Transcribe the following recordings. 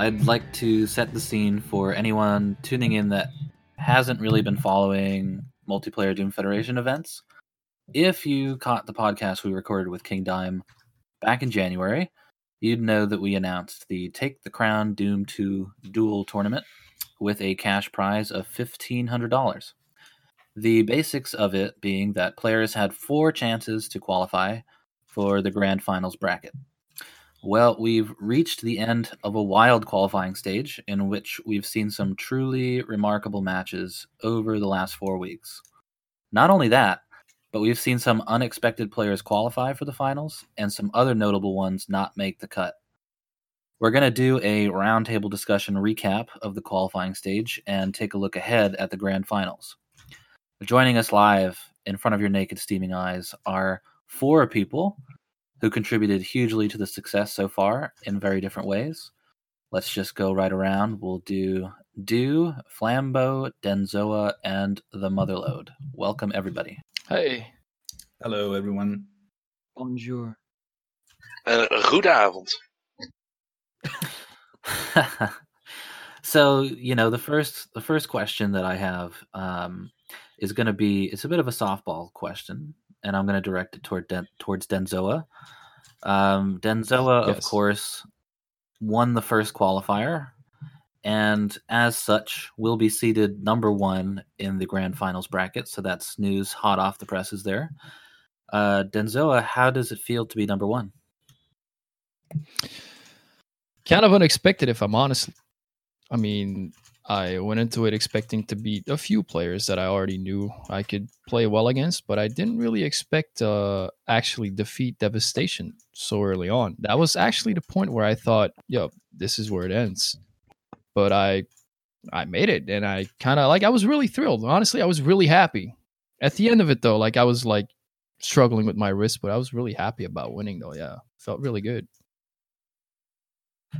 I'd like to set the scene for anyone tuning in that hasn't really been following multiplayer Doom Federation events. If you caught the podcast we recorded with King Dime back in January, you'd know that we announced the Take the Crown Doom 2 Duel tournament with a cash prize of $1,500. The basics of it being that players had four chances to qualify for the grand finals bracket. Well, we've reached the end of a wild qualifying stage in which we've seen some truly remarkable matches over the last four weeks. Not only that, but we've seen some unexpected players qualify for the finals and some other notable ones not make the cut. We're going to do a roundtable discussion recap of the qualifying stage and take a look ahead at the grand finals. Joining us live in front of your naked, steaming eyes are four people who contributed hugely to the success so far in very different ways. Let's just go right around. We'll do Do, Flambeau, Denzoa, and the Motherload. Welcome, everybody. Hey. Hello, everyone. Bonjour. Uh, goedenavond. so you know the first the first question that I have um, is going to be it's a bit of a softball question, and I'm going to direct it toward Den- towards Denzoa. Um, Denzoa, yes. of course, won the first qualifier, and as such, will be seated number one in the grand finals bracket. So that's news hot off the presses there. Uh, Denzoa, how does it feel to be number one? Kind of unexpected, if I'm honest. I mean, I went into it expecting to beat a few players that I already knew I could play well against, but I didn't really expect uh actually defeat Devastation so early on. That was actually the point where I thought, yo, this is where it ends. But I I made it and I kind of like I was really thrilled. Honestly, I was really happy. At the end of it though, like I was like struggling with my wrist, but I was really happy about winning though. Yeah. Felt really good.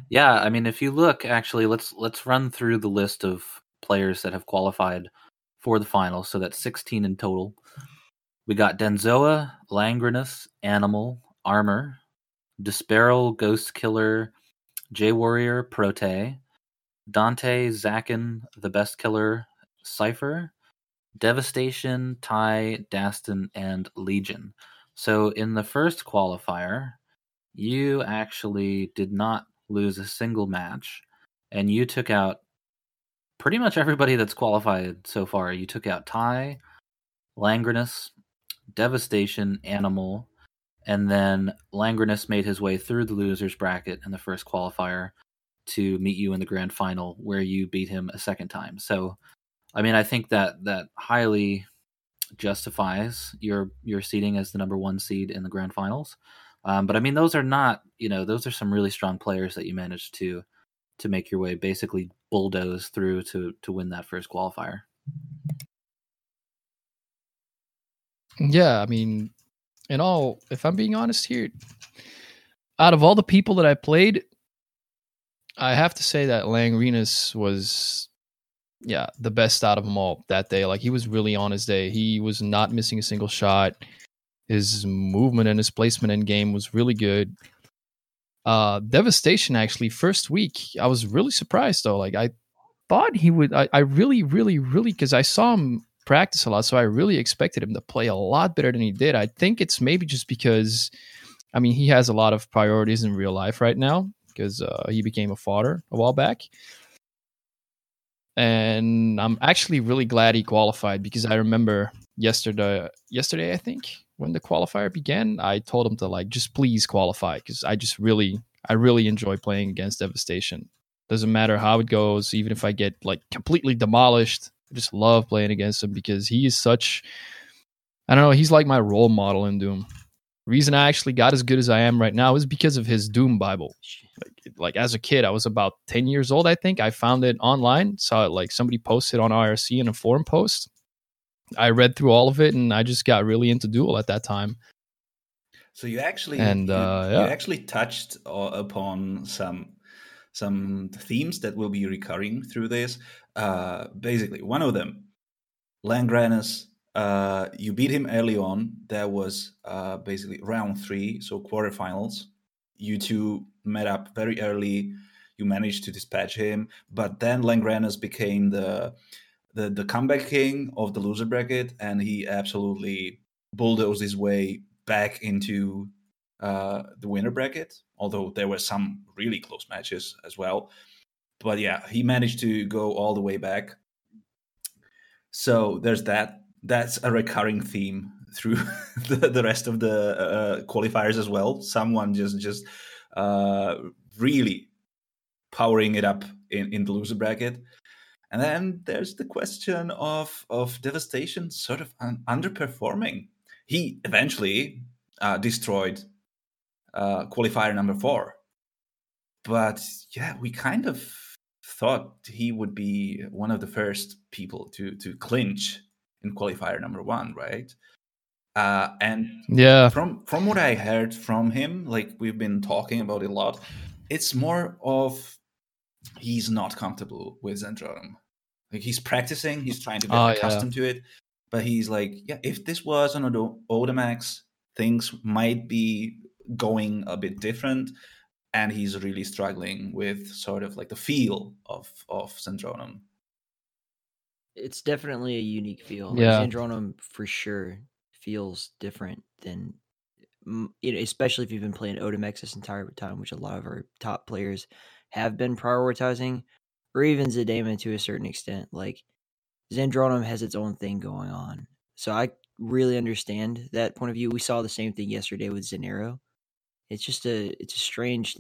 Yeah, I mean, if you look, actually, let's let's run through the list of players that have qualified for the finals. So that's 16 in total. We got Denzoa, Langrenus, Animal, Armor, Disparal, Ghost Killer, J Warrior, Prote, Dante, Zakin, The Best Killer, Cipher, Devastation, Ty, Dastin, and Legion. So in the first qualifier, you actually did not lose a single match, and you took out pretty much everybody that's qualified so far. You took out Ty, Langrenus, Devastation, Animal, and then Langrenus made his way through the losers bracket in the first qualifier to meet you in the grand final, where you beat him a second time. So, I mean, I think that that highly justifies your your seating as the number one seed in the grand finals. Um, but I mean, those are not, you know, those are some really strong players that you managed to to make your way basically bulldoze through to to win that first qualifier. Yeah, I mean, in all, if I'm being honest here, out of all the people that I played, I have to say that Lang Langrenus was, yeah, the best out of them all that day. Like he was really on his day. He was not missing a single shot. His movement and his placement in game was really good. Uh, Devastation actually first week I was really surprised though. Like I thought he would. I, I really, really, really because I saw him practice a lot, so I really expected him to play a lot better than he did. I think it's maybe just because, I mean, he has a lot of priorities in real life right now because uh, he became a father a while back. And I'm actually really glad he qualified because I remember yesterday, yesterday I think when the qualifier began, I told him to like just please qualify because I just really I really enjoy playing against Devastation. Doesn't matter how it goes, even if I get like completely demolished. I just love playing against him because he is such I don't know, he's like my role model in Doom. Reason I actually got as good as I am right now is because of his Doom Bible. Like, like as a kid, I was about 10 years old, I think. I found it online, saw it like somebody posted on IRC in a forum post I read through all of it, and I just got really into Duel at that time. So you actually and you, uh, yeah. you actually touched uh, upon some some themes that will be recurring through this. Uh, basically, one of them, Langrenus. Uh, you beat him early on. There was uh, basically round three, so quarterfinals. You two met up very early. you managed to dispatch him. But then Langrenus became the the the comeback king of the loser bracket, and he absolutely bulldozed his way back into uh, the winner bracket. Although there were some really close matches as well, but yeah, he managed to go all the way back. So there's that. That's a recurring theme through the, the rest of the uh, qualifiers as well. Someone just just uh, really powering it up in, in the loser bracket. And then there's the question of of devastation sort of un- underperforming. He eventually uh, destroyed uh, qualifier number four, but yeah, we kind of thought he would be one of the first people to to clinch in qualifier number one, right? Uh, and yeah, from from what I heard from him, like we've been talking about it a lot, it's more of he's not comfortable with Zandronum. Like he's practicing, he's trying to get oh, accustomed yeah. to it, but he's like, yeah, if this was on Odamex, things might be going a bit different. And he's really struggling with sort of like the feel of of Zandronum. It's definitely a unique feel. Yeah, like Zandronum for sure feels different than mm, you know, especially if you've been playing Odamex this entire time, which a lot of our top players have been prioritizing, or even ZDaemon to a certain extent. Like Zandronum has its own thing going on. So I really understand that point of view. We saw the same thing yesterday with Zanero. It's just a it's a strange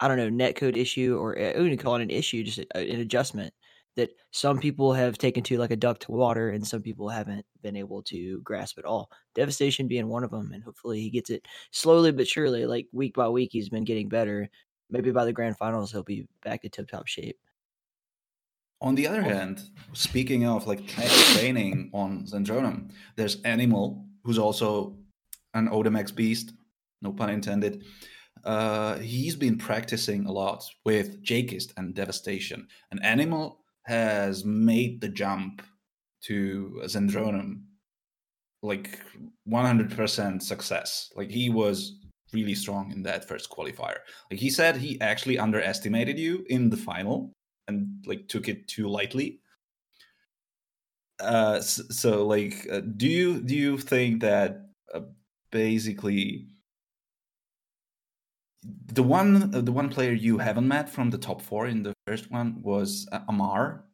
I don't know, netcode issue or eh, I wouldn't call it an issue, just a, an adjustment that some people have taken to like a duck to water and some people haven't been able to grasp at all. Devastation being one of them, and hopefully he gets it slowly but surely, like week by week, he's been getting better. Maybe by the grand finals, he'll be back in tip top shape. On the other hand, speaking of like training on Zandronum, there's Animal, who's also an Odamex beast, no pun intended. Uh, he's been practicing a lot with Jakist and Devastation. An Animal has made the jump to Zandronum like 100% success. Like he was really strong in that first qualifier. Like he said he actually underestimated you in the final and like took it too lightly. Uh so, so like uh, do you do you think that uh, basically the one the one player you haven't met from the top four in the first one was uh, Amar.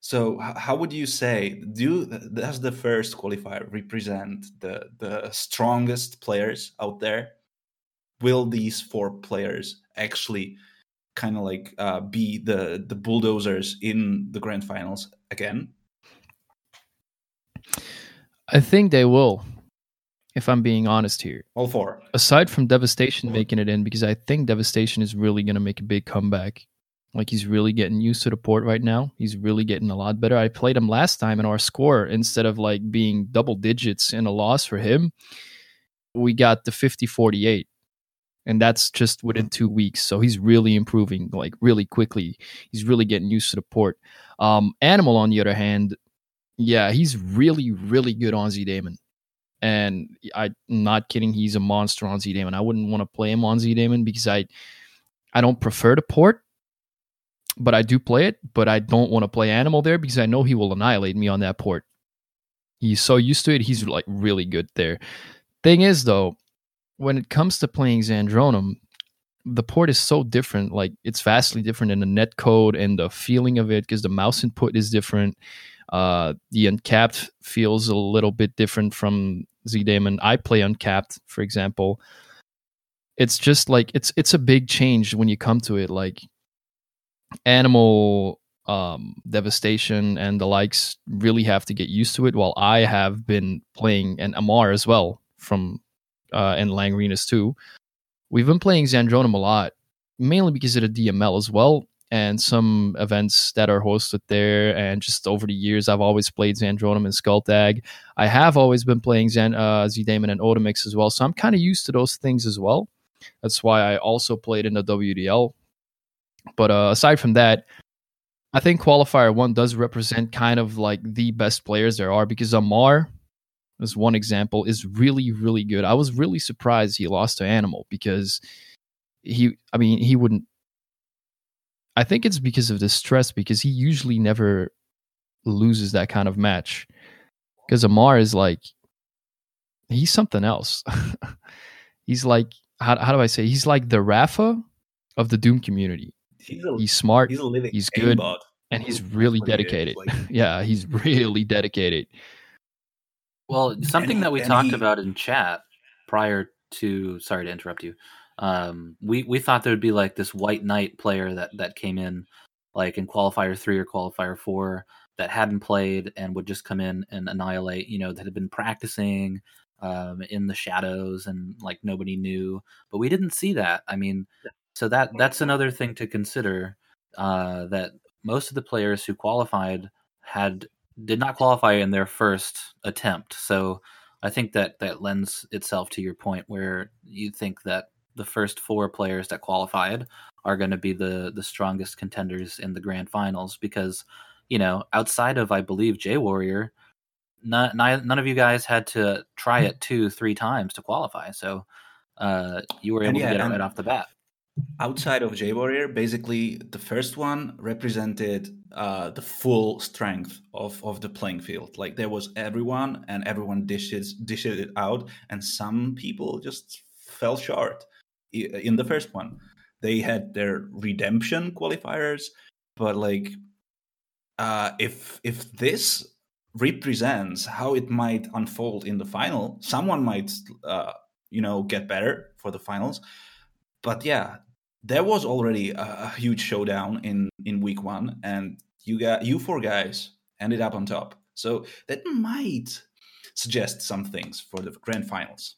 So how would you say do does the first qualifier represent the the strongest players out there? Will these four players actually kind of like uh, be the the bulldozers in the grand finals again? I think they will if I'm being honest here. All four. Aside from Devastation making it in, because I think Devastation is really going to make a big comeback. Like he's really getting used to the port right now. He's really getting a lot better. I played him last time, and our score instead of like being double digits in a loss for him, we got the 50 48. And that's just within two weeks. So he's really improving like really quickly. He's really getting used to the port. Um, Animal, on the other hand, yeah, he's really, really good on ZDaemon. And I'm not kidding, he's a monster on ZDaemon. I wouldn't want to play him on ZDaemon because I I don't prefer the port, but I do play it. But I don't want to play Animal there because I know he will annihilate me on that port. He's so used to it, he's like really good there. Thing is though, when it comes to playing Zandronum, the port is so different. Like it's vastly different in the net code and the feeling of it because the mouse input is different. Uh, the uncapped feels a little bit different from ZDaemon. I play uncapped, for example. It's just like it's it's a big change when you come to it. Like animal um, devastation and the likes really have to get used to it. While I have been playing and Amar as well from uh, and Langrenus too. We've been playing Zandronum a lot, mainly because of the DML as well and some events that are hosted there. And just over the years, I've always played Zandronum and Skulltag. I have always been playing Zan, uh, ZDaemon and Odamex as well. So I'm kind of used to those things as well. That's why I also played in the WDL. But uh, aside from that, I think Qualifier 1 does represent kind of like the best players there are because Amar, as one example, is really, really good. I was really surprised he lost to Animal because he, I mean, he wouldn't I think it's because of the stress because he usually never loses that kind of match. Because Amar is like he's something else. he's like how how do I say? He's like the Rafa of the Doom community. He's, a, he's smart. He's, he's good, bot. and he's really dedicated. Like, yeah, he's really dedicated. Well, something that we talked he, about in chat prior to sorry to interrupt you. Um, we we thought there would be like this white knight player that that came in like in qualifier three or qualifier four that hadn't played and would just come in and annihilate. You know that had been practicing um, in the shadows and like nobody knew, but we didn't see that. I mean, so that that's another thing to consider. Uh, that most of the players who qualified had did not qualify in their first attempt. So I think that that lends itself to your point where you think that the first four players that qualified are going to be the the strongest contenders in the grand finals because you know outside of I believe J Warrior, none none of you guys had to try it two three times to qualify. So uh, you were able yeah, to get it right off the bat outside of J Warrior, basically the first one represented uh, the full strength of, of the playing field. Like there was everyone, and everyone dishes dished it out, and some people just fell short in the first one. They had their redemption qualifiers, but like uh, if if this represents how it might unfold in the final, someone might uh, you know get better for the finals. But yeah, there was already a, huge showdown in in week one, and you got you four guys ended up on top. So that might suggest some things for the grand finals.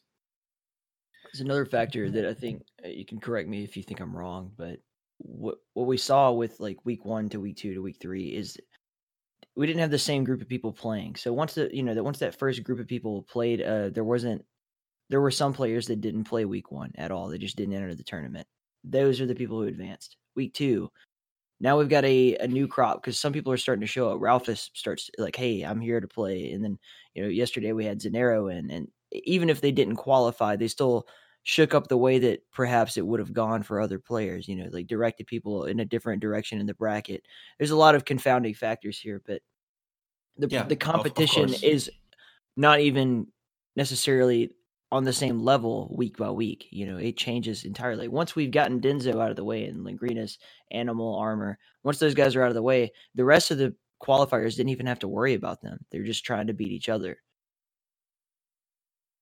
There's another factor that I think uh, you can correct me if you think I'm wrong, but what what we saw with like week one to week two to week three is we didn't have the same group of people playing. So once the you know that once that first group of people played, uh, there wasn't there were some players that didn't play week one at all. They just didn't enter the tournament those are the people who advanced. Week two, now we've got a, a new crop because some people are starting to show up. Ralphus starts like, hey, I'm here to play. And then, you know, yesterday we had Zanero in, and even if they didn't qualify, they still shook up the way that perhaps it would have gone for other players, you know, like directed people in a different direction in the bracket. There's a lot of confounding factors here, but the yeah, the competition is not even necessarily on the same level week by week. You know, it changes entirely. Once we've gotten Denzo out of the way and Langrenus, Animal, Armor, once those guys are out of the way, the rest of the qualifiers didn't even have to worry about them. They're just trying to beat each other.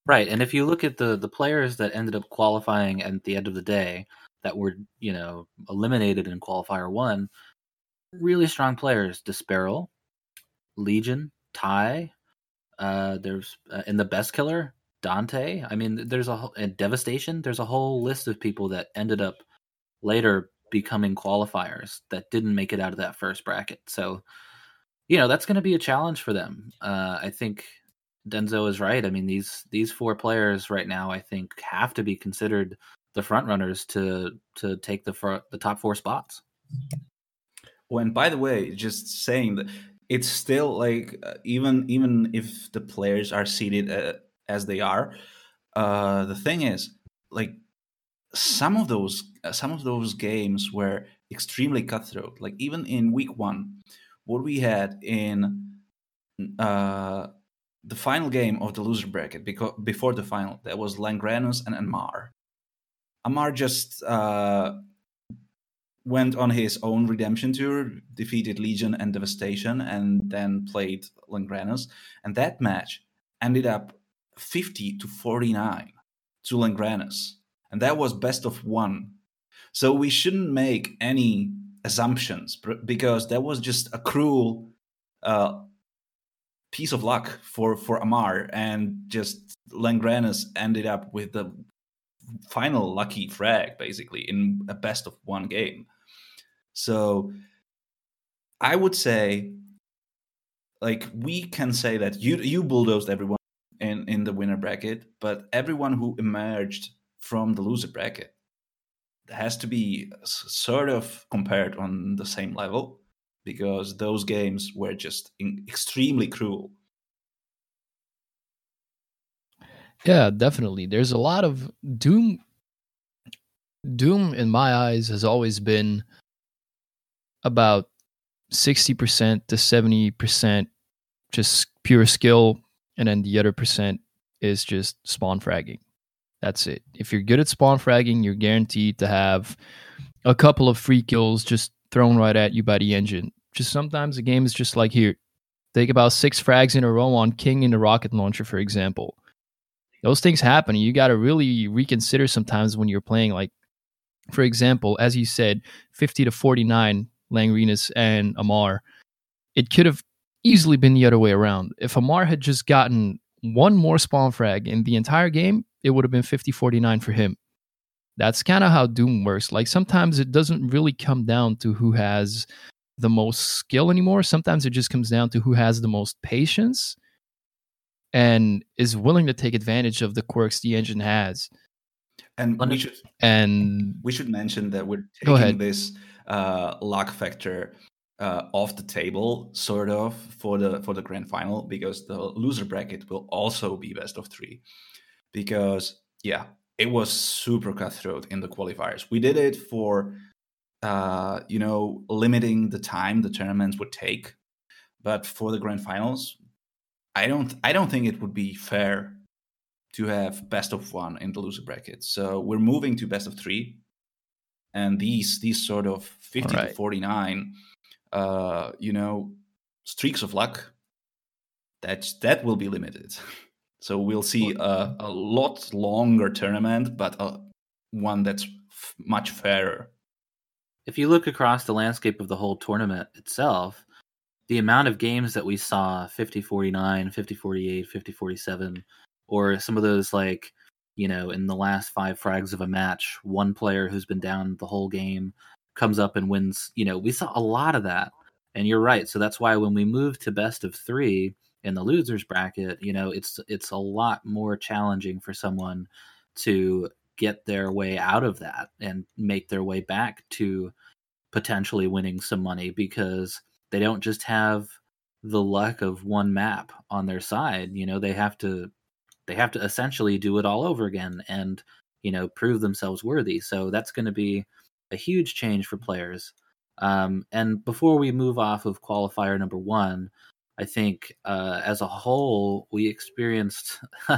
Right. And if you look at the the players that ended up qualifying at the end of the day that were, you know, eliminated in qualifier 1, really strong players, Disparel, Legion, Ty, uh, there's uh, in the best killer Dante. I mean, there's a, a devastation. There's a whole list of people that ended up later becoming qualifiers that didn't make it out of that first bracket. So, you know, that's going to be a challenge for them. Uh, I think Denzo is right. I mean, these these four players right now, I think, have to be considered the front runners to to take the front, the top four spots. Well, and by the way, just saying that it's still like uh, even even if the players are seated uh, as they are. Uh, the thing is, like some of those uh, some of those games were extremely cutthroat. Like even in week one, what we had in uh, the final game of the loser bracket because before the final, that was Langrenus and Amar. Amar just uh, went on his own redemption tour, defeated Legion and Devastation, and then played Langrenus. And that match ended up 50 to 49 to Langrenus. And that was best of one. So we shouldn't make any assumptions because that was just a cruel uh, piece of luck for, for Ammar. And just Langrenus ended up with the final lucky frag, basically, in a best of one game. So I would say, like, we can say that you you bulldozed everyone in in the winner bracket, but everyone who emerged from the loser bracket has to be sort of compared on the same level because those games were just extremely cruel. Yeah, definitely. There's a lot of Doom. Doom, in my eyes, has always been about 60% to 70% just pure skill, and then the other percent is just spawn fragging. That's it. If you're good at spawn fragging, you're guaranteed to have a couple of free kills just thrown right at you by the engine. Just sometimes the game is just like here, take about six frags in a row on King in the rocket launcher, for example. Those things happen. You got to really reconsider sometimes when you're playing. Like, for example, as you said, 50 to 49, Langrenus and Amar. It could have easily been the other way around. If Amar had just gotten one more spawn frag in the entire game, it would have been 50 49 for him. That's kind of how Doom works. Like sometimes it doesn't really come down to who has the most skill anymore. Sometimes it just comes down to who has the most patience and is willing to take advantage of the quirks the engine has. And we should and we should mention that we're taking this uh, luck factor uh, off the table, sort of, for the for the grand final because the loser bracket will also be best of three. Because yeah, it was super cutthroat in the qualifiers. We did it for uh, you know limiting the time the tournaments would take, but for the grand finals, I don't I don't think it would be fair to have best of one in the loser bracket. So we're moving to best of three, and these these sort of fifty right. to forty nine uh, you know, streaks of luck, that that will be limited. So we'll see a, a lot longer tournament, but a, one that's f- much fairer. If you look across the landscape of the whole tournament itself, the amount of games that we saw 50 49, 50 48, 50 47, or some of those like, you know, in the last five frags of a match, one player who's been down the whole game comes up and wins. You know, we saw a lot of that. And you're right. So that's why when we move to best of three in the losers bracket, you know, it's it's a lot more challenging for someone to get their way out of that and make their way back to potentially winning some money because they don't just have the luck of one map on their side you know they have to they have to essentially do it all over again and you know prove themselves worthy so that's going to be a huge change for players. Um, and before we move off of qualifier number one, I think uh, as a whole we experienced, you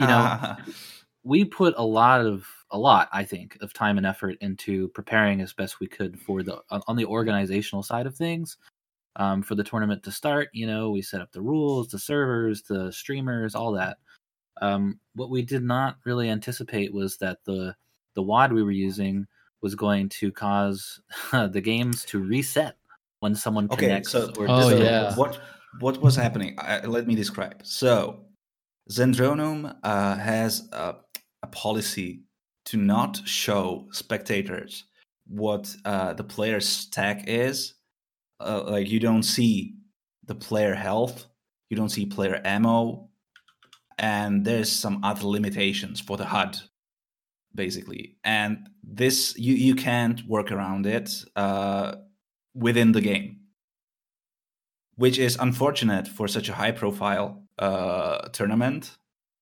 know, we put a lot of a lot, I think, of time and effort into preparing as best we could for the on the organizational side of things. Um, for the tournament to start, you know, we set up the rules, the servers, the streamers, all that. Um, what we did not really anticipate was that the the WAD we were using was going to cause the games to reset when someone okay, connects. So, oh, yeah. what what was happening? I, let me describe. So, Zandronum uh, has a, a, policy to not show spectators what uh, the player's stack is. Uh, like you don't see the player health, you don't see player ammo, and there's some other limitations for the HUD basically. And this you you can't work around it uh, within the game. Which is unfortunate for such a high profile uh, tournament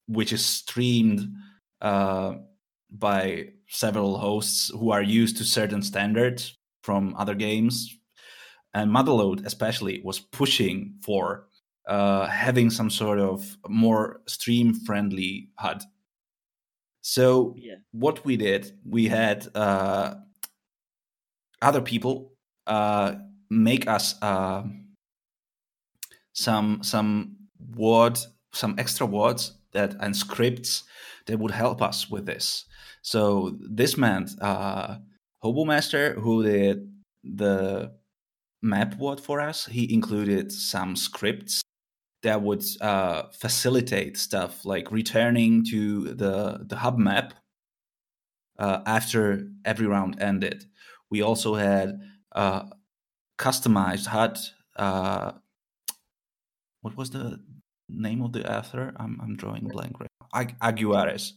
which is streamed uh, by several hosts who are used to certain standards from other games. And motherload especially was pushing for uh, having some sort of more stream friendly hud so yeah. what we did, we had uh, other people uh, make us uh, some some words, some extra words that and scripts that would help us with this. So this meant uh, Hobo Master, who did the map WAD for us, he included some scripts that would uh, facilitate stuff like returning to the the hub map uh, after every round ended. We also had uh, customized HUD. Uh, what was the name of the author? I'm I'm drawing blank right now. Ag- Aguares.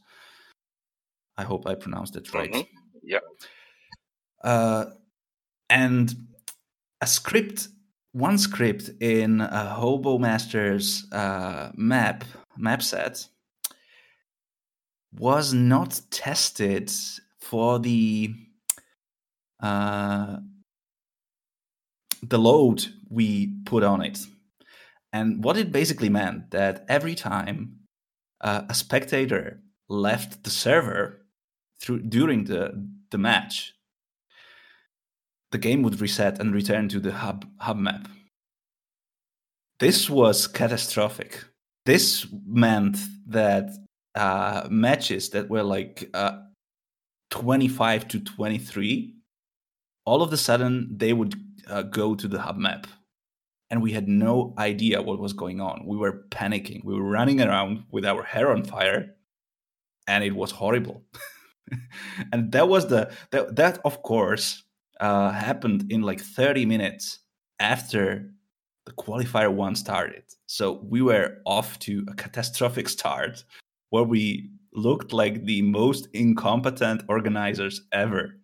I hope I pronounced it right. Mm-hmm. Yeah. Uh, and a script one script in a Hobo Master's uh, map map set was not tested for the uh, the load we put on it. And what it basically meant that every time uh, a spectator left the server through during the, the match, the game would reset and return to the hub hub map. This was catastrophic. This meant that uh, matches that were like uh, 25 to 23, all of a sudden they would uh, go to the hub map. And we had no idea what was going on. We were panicking. We were running around with our hair on fire, and it was horrible. and that was the that, that of course uh, happened in like 30 minutes after the qualifier one started. So we were off to a catastrophic start where we looked like the most incompetent organizers ever.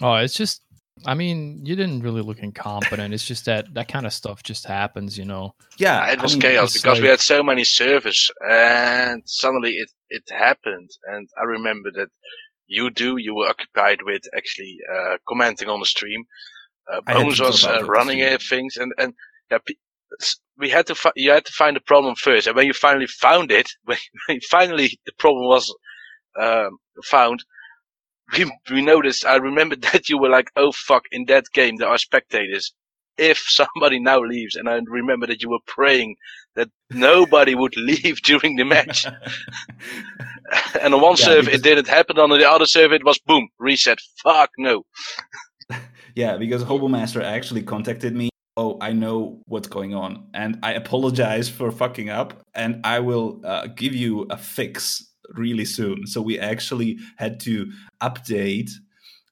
Oh, it's just I mean, you didn't really look incompetent. it's just that that kind of stuff just happens, you know. Yeah, it was I mean, chaos because like... we had so many servers, and suddenly it it happened. And I remember that you do you were occupied with actually uh, commenting on the stream. Uh, Bones was uh, running things, and and yeah, we had to fi- you had to find the problem first, and when you finally found it, when, when finally the problem was um, found, we we noticed. I remember that you were like, "Oh fuck!" In that game, there are spectators. If somebody now leaves, and I remember that you were praying that nobody would leave during the match. and on one yeah, server it didn't happen, on the other server it was boom reset. Fuck no. yeah, because Hobomaster actually contacted me oh, I know what's going on, and I apologize for fucking up, and I will uh, give you a fix really soon. So we actually had to update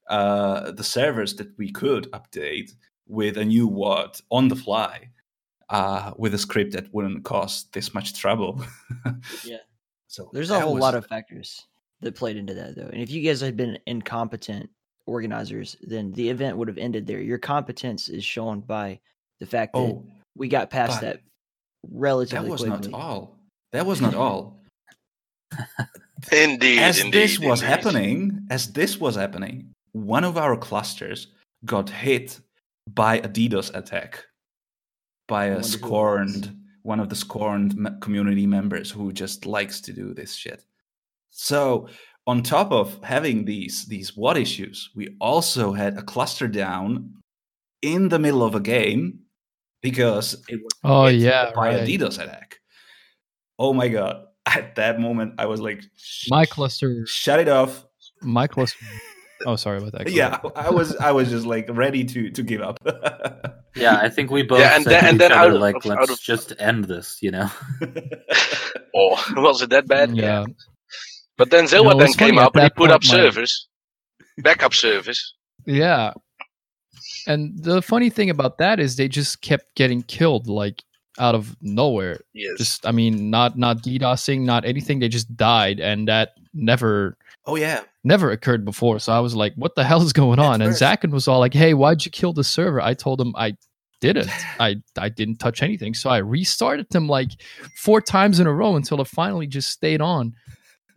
uh, the servers that we could update with a new WAD on the fly uh, with a script that wouldn't cost this much trouble. yeah. So there's a whole was... lot of factors that played into that, though. And if you guys had been incompetent organizers, then the event would have ended there. Your competence is shown by the fact that oh, we got past that relatively That was quickly. not all. That was not all. Indeed. As indeed, this indeed. was happening, as this was happening, one of our clusters got hit by a DDoS attack by a scorned one of the scorned community members who just likes to do this shit. So on top of having these these WAD issues, we also had a cluster down in the middle of a game because it was oh yeah by right. a DDoS attack. Oh my god! At that moment, I was like, "My cluster, shut it off." My cluster. Oh, sorry about that. yeah, I was I was just like ready to to give up. yeah, I think we both yeah, and then, and then other, like, of, let's of... just end this, you know. oh, was it that bad? Yeah. But then Zilla then came up and he put up my... servers, backup servers. Yeah, and the funny thing about that is they just kept getting killed like out of nowhere. Yes. Just I mean, not not DDoSing, not anything. They just died, and that never. Oh yeah. Never occurred before. So I was like, "What the hell is going on?" and Zakin was all like, "Hey, why'd you kill the server?" I told him I didn't. I I didn't touch anything. So I restarted them like four times in a row until it finally just stayed on.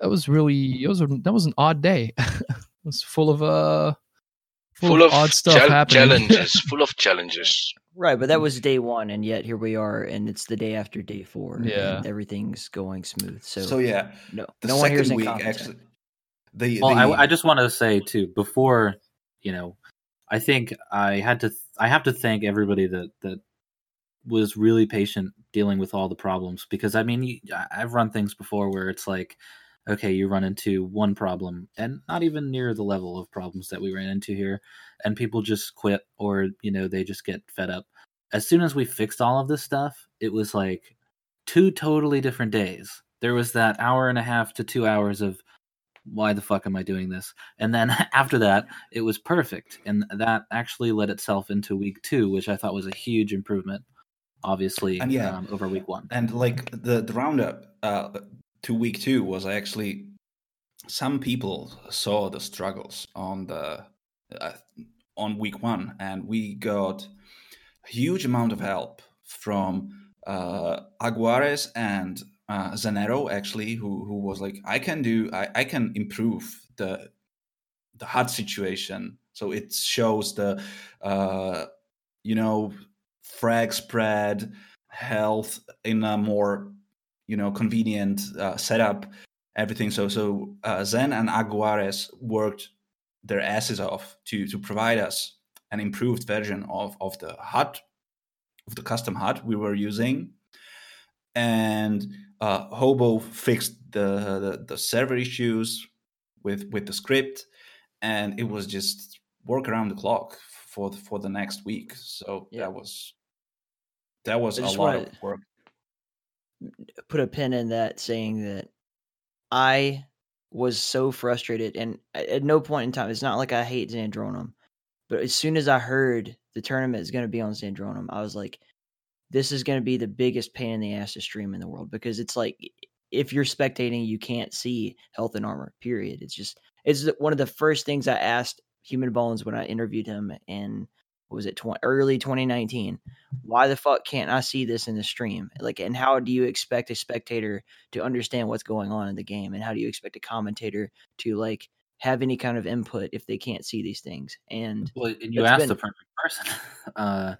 that was really it was a, that was an odd day. it was full of uh full, full of, odd stuff chal- happening. challenges, full of challenges. Right, but that mm. was day one, and yet here we are, and it's the day after day four. Yeah, everything's going smooth. So, so yeah, no, the no one here's week actually. The, well, the... I, I just want to say too before you know, I think I had to. I have to thank everybody that that was really patient dealing with all the problems because I mean, I've run things before where it's like okay, you run into one problem and not even near the level of problems that we ran into here, and people just quit or, you know, they just get fed up. As soon as we fixed all of this stuff, it was like two totally different days. There was that hour and a half to two hours of why the fuck am I doing this? And then after that, it was perfect. And that actually led itself into week two, which I thought was a huge improvement, obviously, and yeah, um, over week one. And like the, the roundup, uh, to week two was actually some people saw the struggles on the uh, on week one, and we got a huge amount of help from uh, Aguares and uh, Zanero actually, who who was like, I can do, I, I can improve the the HUD situation. So it shows the uh, you know frag spread health in a more you know convenient uh, setup everything so so uh, zen and aguares worked their asses off to to provide us an improved version of of the HUD of the custom HUD we were using. And uh, hobo fixed the, the the server issues with with the script and it was just work around the clock for the, for the next week. So yeah. that was that was a lot of work. put a pin in that saying that I was so frustrated and at no point in time it's not like I hate Zandronum, but as soon as I heard the tournament is going to be on Zandronum, I was like this is going to be the biggest pain in the ass to stream in the world because it's like if you're spectating you can't see health and armor period. It's just it's one of the first things i asked human bones when i interviewed him in was it 20, early 2019 why the fuck can't i see this in the stream? Like and how do you expect a spectator to understand what's going on in the game? And how do you expect a commentator to like have any kind of input if they can't see these things? And well and you asked been, the perfect person. Uh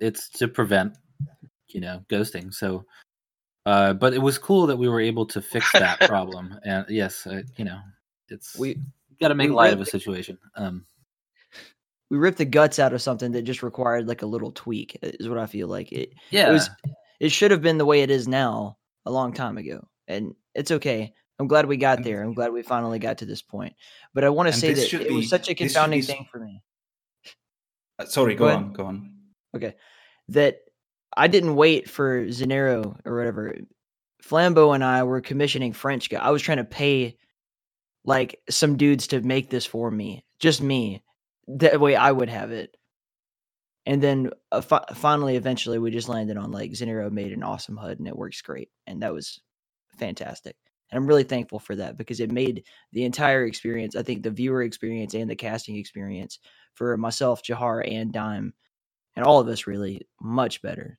it's to prevent you know ghosting. So uh but it was cool that we were able to fix that problem. And yes uh, you know it's we got to make light of a situation. Um we ripped the guts out of something that just required like a little tweak is what I feel like. It yeah it was it should have been the way it is now a long time ago and it's okay. I'm glad we got there. I'm glad we finally got to this point. But I want to say that it be, was such a confounding be, thing for me. Uh, sorry go, go on go on. Okay. That I didn't wait for Zanero or whatever. Flambeau and I were commissioning French guy I was trying to pay like some dudes to make this for me just me the way I would have it. And then uh, fi- finally, eventually, we just landed on like Zanero made an awesome HUD and it works great. And that was fantastic. And I'm really thankful for that because it made the entire experience, I think the viewer experience and the casting experience for myself, Jahar, and Dime, and all of us really much better.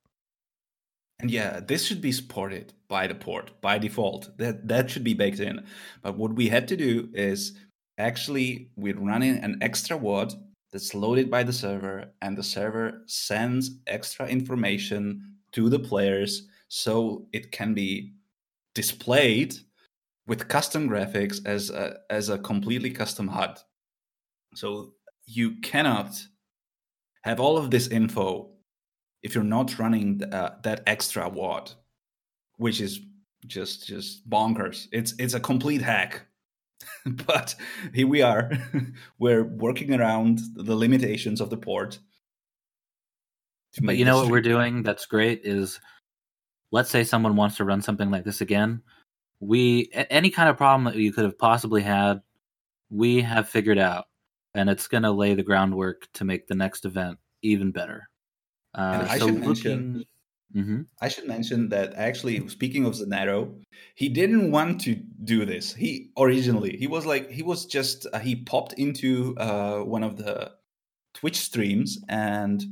And yeah, this should be supported by the port by default. That that should be baked in. But what we had to do is actually we're running an extra WAD that's loaded by the server and the server sends extra information to the players so it can be displayed with custom graphics as a, as a completely custom HUD. So you cannot have all of this info if you're not running uh, that extra WAD, which is just just bonkers. It's it's a complete hack but here we are. We're working around the limitations of the port. But you know what we're doing that's great is let's say someone wants to run something like this again. We any kind of problem that you could have possibly had, we have figured out, and it's going to lay the groundwork to make the next event even better. Uh, I so should looking, mention Mm-hmm. I should mention that actually, speaking of Zanero, he didn't want to do this. He originally he was like he was just uh, he popped into uh, one of the Twitch streams and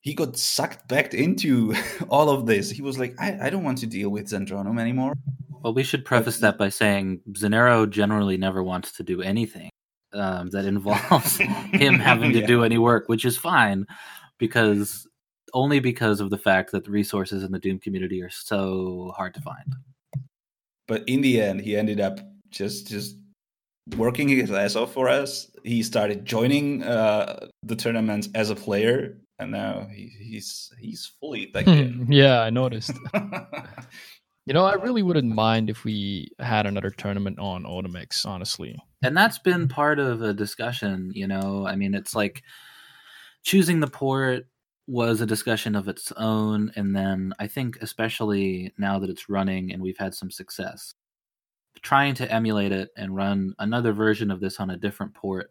he got sucked back into all of this. He was like, I, I don't want to deal with Zandronum anymore. Well, we should preface that by saying Zanero generally never wants to do anything um, that involves him having to yeah. do any work, which is fine because only because of the fact that the resources in the Doom community are so hard to find. But in the end, he ended up just just working his ass off for us. He started joining uh, the tournaments as a player, and now he, he's he's fully back in. yeah, I noticed. you know, I really wouldn't mind if we had another tournament on Odamex, honestly. And that's been part of a discussion. You know, I mean, it's like choosing the port was a discussion of its own and then i think especially now that it's running and we've had some success trying to emulate it and run another version of this on a different port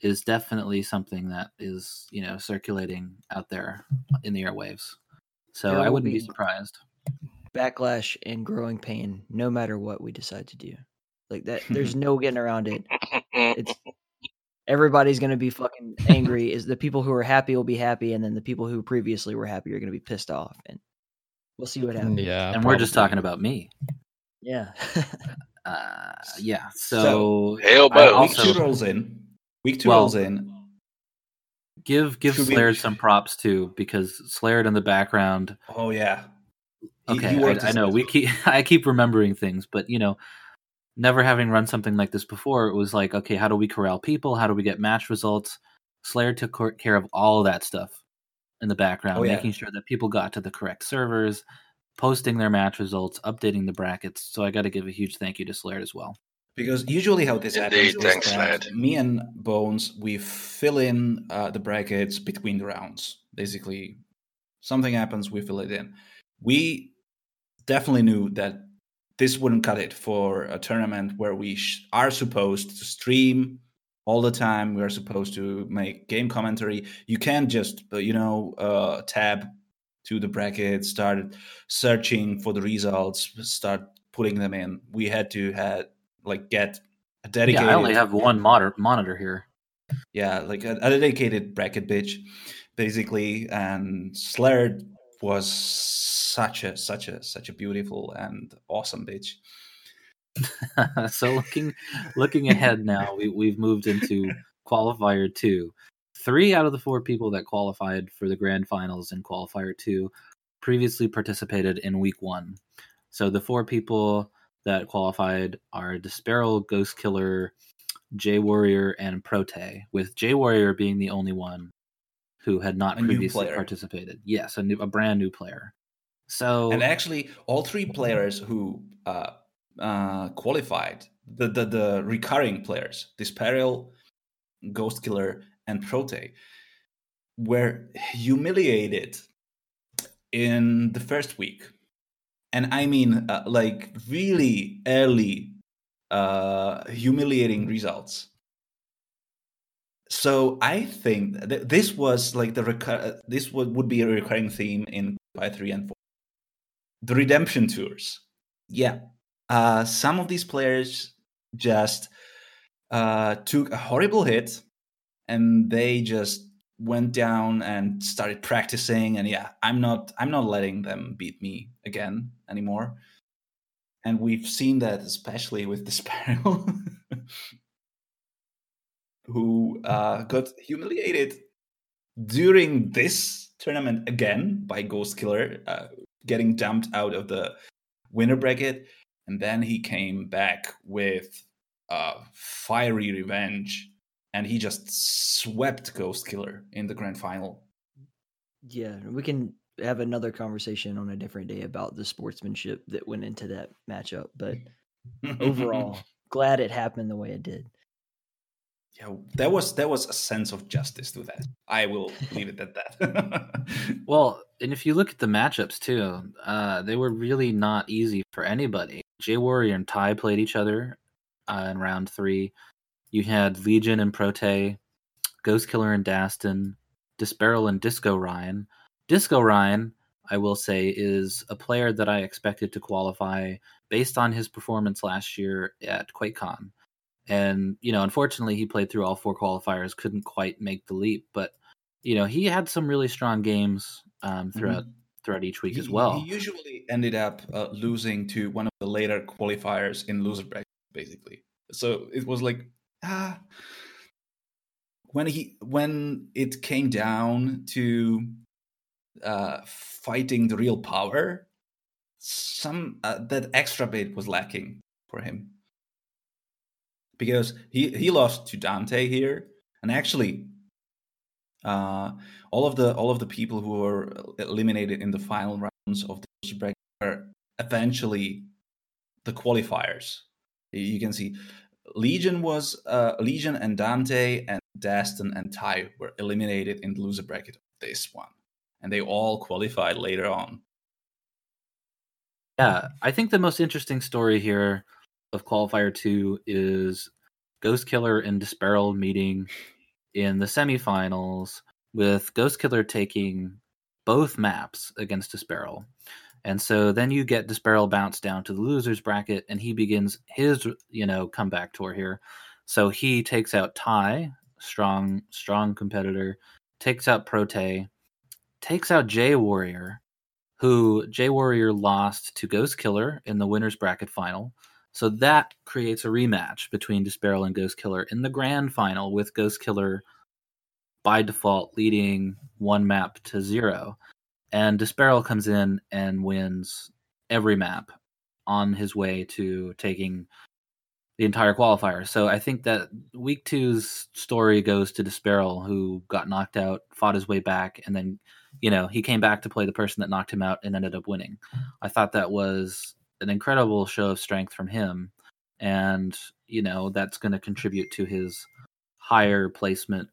is definitely something that is you know circulating out there in the airwaves. So i wouldn't be, be surprised. backlash and growing pain no matter what we decide to do. Like that there's no getting around it. It's everybody's going to be fucking angry is the people who are happy will be happy and then the people who previously were happy are going to be pissed off and we'll see what happens yeah and probably. we're just talking about me yeah Uh, yeah. So, so uh, week two rolls in. Week two well, rolls in. Give give Should Slayer we... some props too, because Slayer in the background. Oh yeah. Okay, I, I know we keep I keep remembering things, but you know, never having run something like this before, it was like, okay, how do we corral people? How do we get match results? Slayer took care of all of that stuff in the background, oh, yeah. making sure that people got to the correct servers, posting their match results, updating the brackets. So I got to give a huge thank you to Slayer as well. Because usually how this Indeed, happens thanks, is that me and Bones we fill in uh, the brackets between the rounds. Basically, something happens, we fill it in. We definitely knew that this wouldn't cut it for a tournament where we sh- are supposed to stream all the time. We are supposed to make game commentary. You can't just, uh, you know, uh, tab to the bracket, start searching for the results, start putting them in. We had to had like get a dedicated. Yeah, I only have one monitor monitor here. Yeah, like a, a dedicated bracket bitch, basically. And Slayer was such a such a such a beautiful and awesome bitch. so looking looking ahead now, we, we've moved into qualifier two. Three out of the four people that qualified for the grand finals in qualifier two previously participated in week one. So the four people that qualified are Disparal, Ghost Killer, J Warrior, and Prote, with J Warrior being the only one who had not a previously participated. Yes, a new, a brand new player. So and actually, all three players who uh, uh, qualified, the, the the recurring players, Disparal, Ghost Killer, and Prote, were humiliated in the first week, and I mean uh, like really early, uh, humiliating results so I think this was like the recur- this would, would be a recurring theme in by three and four. The redemption tours, yeah. Uh, some of these players just uh, took a horrible hit, and they just went down and started practicing. And yeah, I'm not I'm not letting them beat me again anymore. And we've seen that especially with the Sparrow. Who uh, got humiliated during this tournament again by Ghost Killer, uh, getting dumped out of the winner bracket. And then he came back with uh, fiery revenge and he just swept Ghost Killer in the grand final. Yeah, we can have another conversation on a different day about the sportsmanship that went into that matchup. But overall, glad it happened the way it did yeah, there was there was a sense of justice to that. I will leave it at that. well, and if you look at the matchups too, uh, they were really not easy for anybody. J Warrior and ty played each other uh, in round three. You had Legion and Prote, Ghost Killer and Daston Disparal and Disco Ryan. Disco Ryan, I will say, is a player that I expected to qualify based on his performance last year at QuakeCon and you know unfortunately he played through all four qualifiers couldn't quite make the leap but you know he had some really strong games um, throughout mm-hmm. throughout each week he, as well. he usually ended up uh, losing to one of the later qualifiers in loser bracket basically. So it was like ah. When he when it came down to uh, fighting the real power some uh, that extra bit was lacking for him because he he lost to Dante here, and actually, uh, all of the all of the people who were eliminated in the final rounds of the bracket were eventually the qualifiers. You can see Legion was uh, Legion and Dante and Daston and Ty were eliminated in the loser bracket of this one, and they all qualified later on. Yeah, I think the most interesting story here of qualifier two is Ghost Killer and Disparal meeting in the semifinals, with Ghost Killer taking both maps against Disparal. And so then you get Disparal bounced down to the losers bracket, and he begins his, you know, comeback tour here. So he takes out Ty, strong, strong competitor, takes out Prote, takes out J Warrior, who J Warrior lost to Ghost Killer in the winners bracket final. So that creates a rematch between Disparal and Ghost Killer in the grand final, with Ghost Killer by default leading one map to zero. And Disparal comes in and wins every map on his way to taking the entire qualifier. So I think that week two's story goes to Disparal, who got knocked out, fought his way back, and then, you know, he came back to play the person that knocked him out and ended up winning. I thought that was an incredible show of strength from him. And, you know, that's going to contribute to his higher placement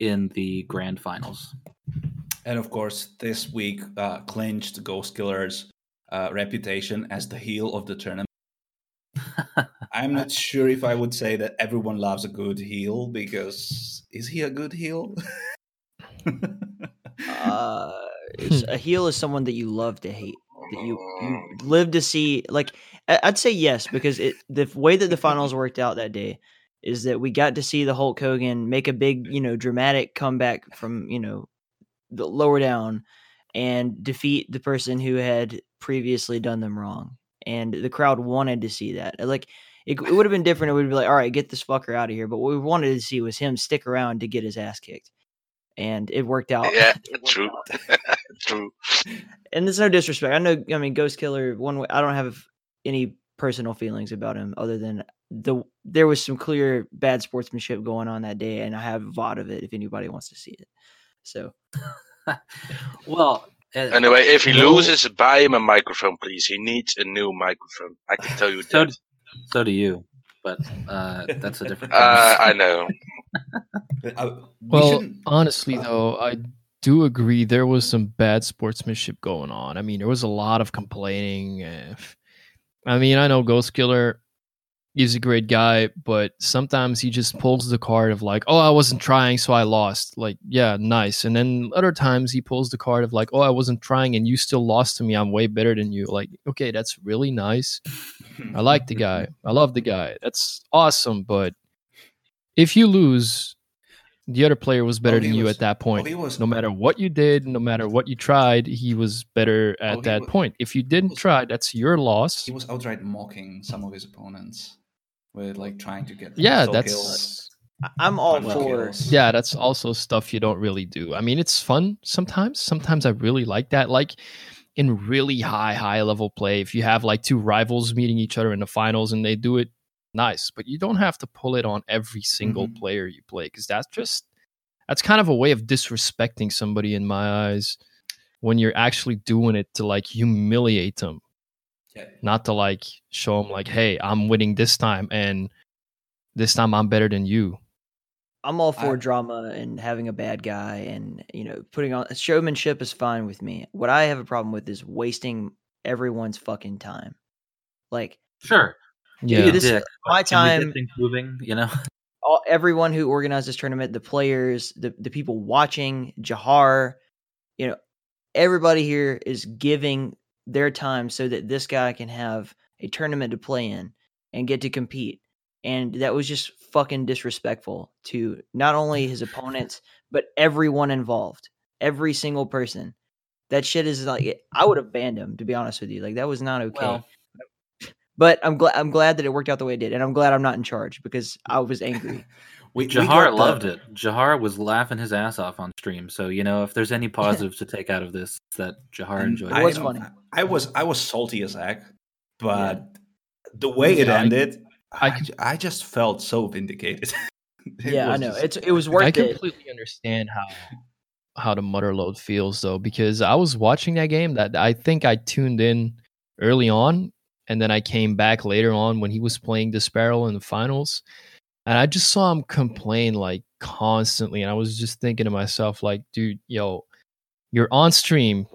in the grand finals. And of course, this week uh, clinched Ghost Killer's uh, reputation as the heel of the tournament. I'm not sure if I would say that everyone loves a good heel because is he a good heel? uh, a heel is someone that you love to hate. That you you live to see. Like I'd say yes because it the way that the finals worked out that day is that we got to see the Hulk Hogan make a big you know dramatic comeback from you know the lower down and defeat the person who had previously done them wrong and the crowd wanted to see that. Like it, it would have been different. It would be like, all right, get this fucker out of here. But what we wanted to see was him stick around to get his ass kicked, and it worked out. Yeah, true, true. And there's no disrespect. I know. I mean, Ghost Killer. One way, I don't have any personal feelings about him other than the there was some clear bad sportsmanship going on that day, and I have a VOD of it if anybody wants to see it. So, well, uh, anyway, if he no. loses, buy him a microphone, please. He needs a new microphone. I can tell you so, that. So do you, but uh, that's a different. uh, I know. uh, well, honestly, though, I do agree there was some bad sportsmanship going on. I mean, there was a lot of complaining. I mean, I know Ghost Killer he's a great guy, but sometimes he just pulls the card of like, oh, I wasn't trying, so I lost. Like, yeah, nice. And then other times he pulls the card of like, oh, I wasn't trying and you still lost to me. I'm way better than you. Like, okay, that's really nice. I like the guy. I love the guy. That's awesome. But if you lose, the other player was better oh, than you was, at that oh, point. Oh, was, no matter what you did, no matter what you tried, he was better at oh, that was, point. If you didn't try, that's your loss. He was outright mocking some of his opponents with like trying to get yeah that's kills. i'm all for yeah that's also stuff you don't really do i mean it's fun sometimes sometimes i really like that like in really high high level play if you have like two rivals meeting each other in the finals and they do it nice but you don't have to pull it on every single mm-hmm. player you play because that's just that's kind of a way of disrespecting somebody in my eyes when you're actually doing it to like humiliate them yeah. Not to like show them like, hey, I'm winning this time and this time I'm better than you. I'm all for I, drama and having a bad guy and you know putting on showmanship is fine with me. What I have a problem with is wasting everyone's fucking time. Like sure, yeah, this is my time. Moving, you know, all, everyone who organized this tournament, the players, the the people watching, Jahar, you know, everybody here is giving their time so that this guy can have a tournament to play in and get to compete. And that was just fucking disrespectful to not only his opponents, but everyone involved. Every single person. That shit is like I would have banned him, to be honest with you. Like that was not okay. Well, but I'm glad I'm glad that it worked out the way it did. And I'm glad I'm not in charge because I was angry. We, Jahar we loved it. Jahar was laughing his ass off on stream. So you know, if there's any positives to take out of this, that Jahar enjoyed. It was funny. I was I was salty as heck, but yeah. the way it ended, I, I, I just felt so vindicated. yeah, I know. Just, it's it was worth I it. I completely understand how how the Motherlode feels though, because I was watching that game. That I think I tuned in early on, and then I came back later on when he was playing Disparal in the finals and I just saw him complain like constantly, and I was just thinking to myself, like, dude, yo, you're on stream.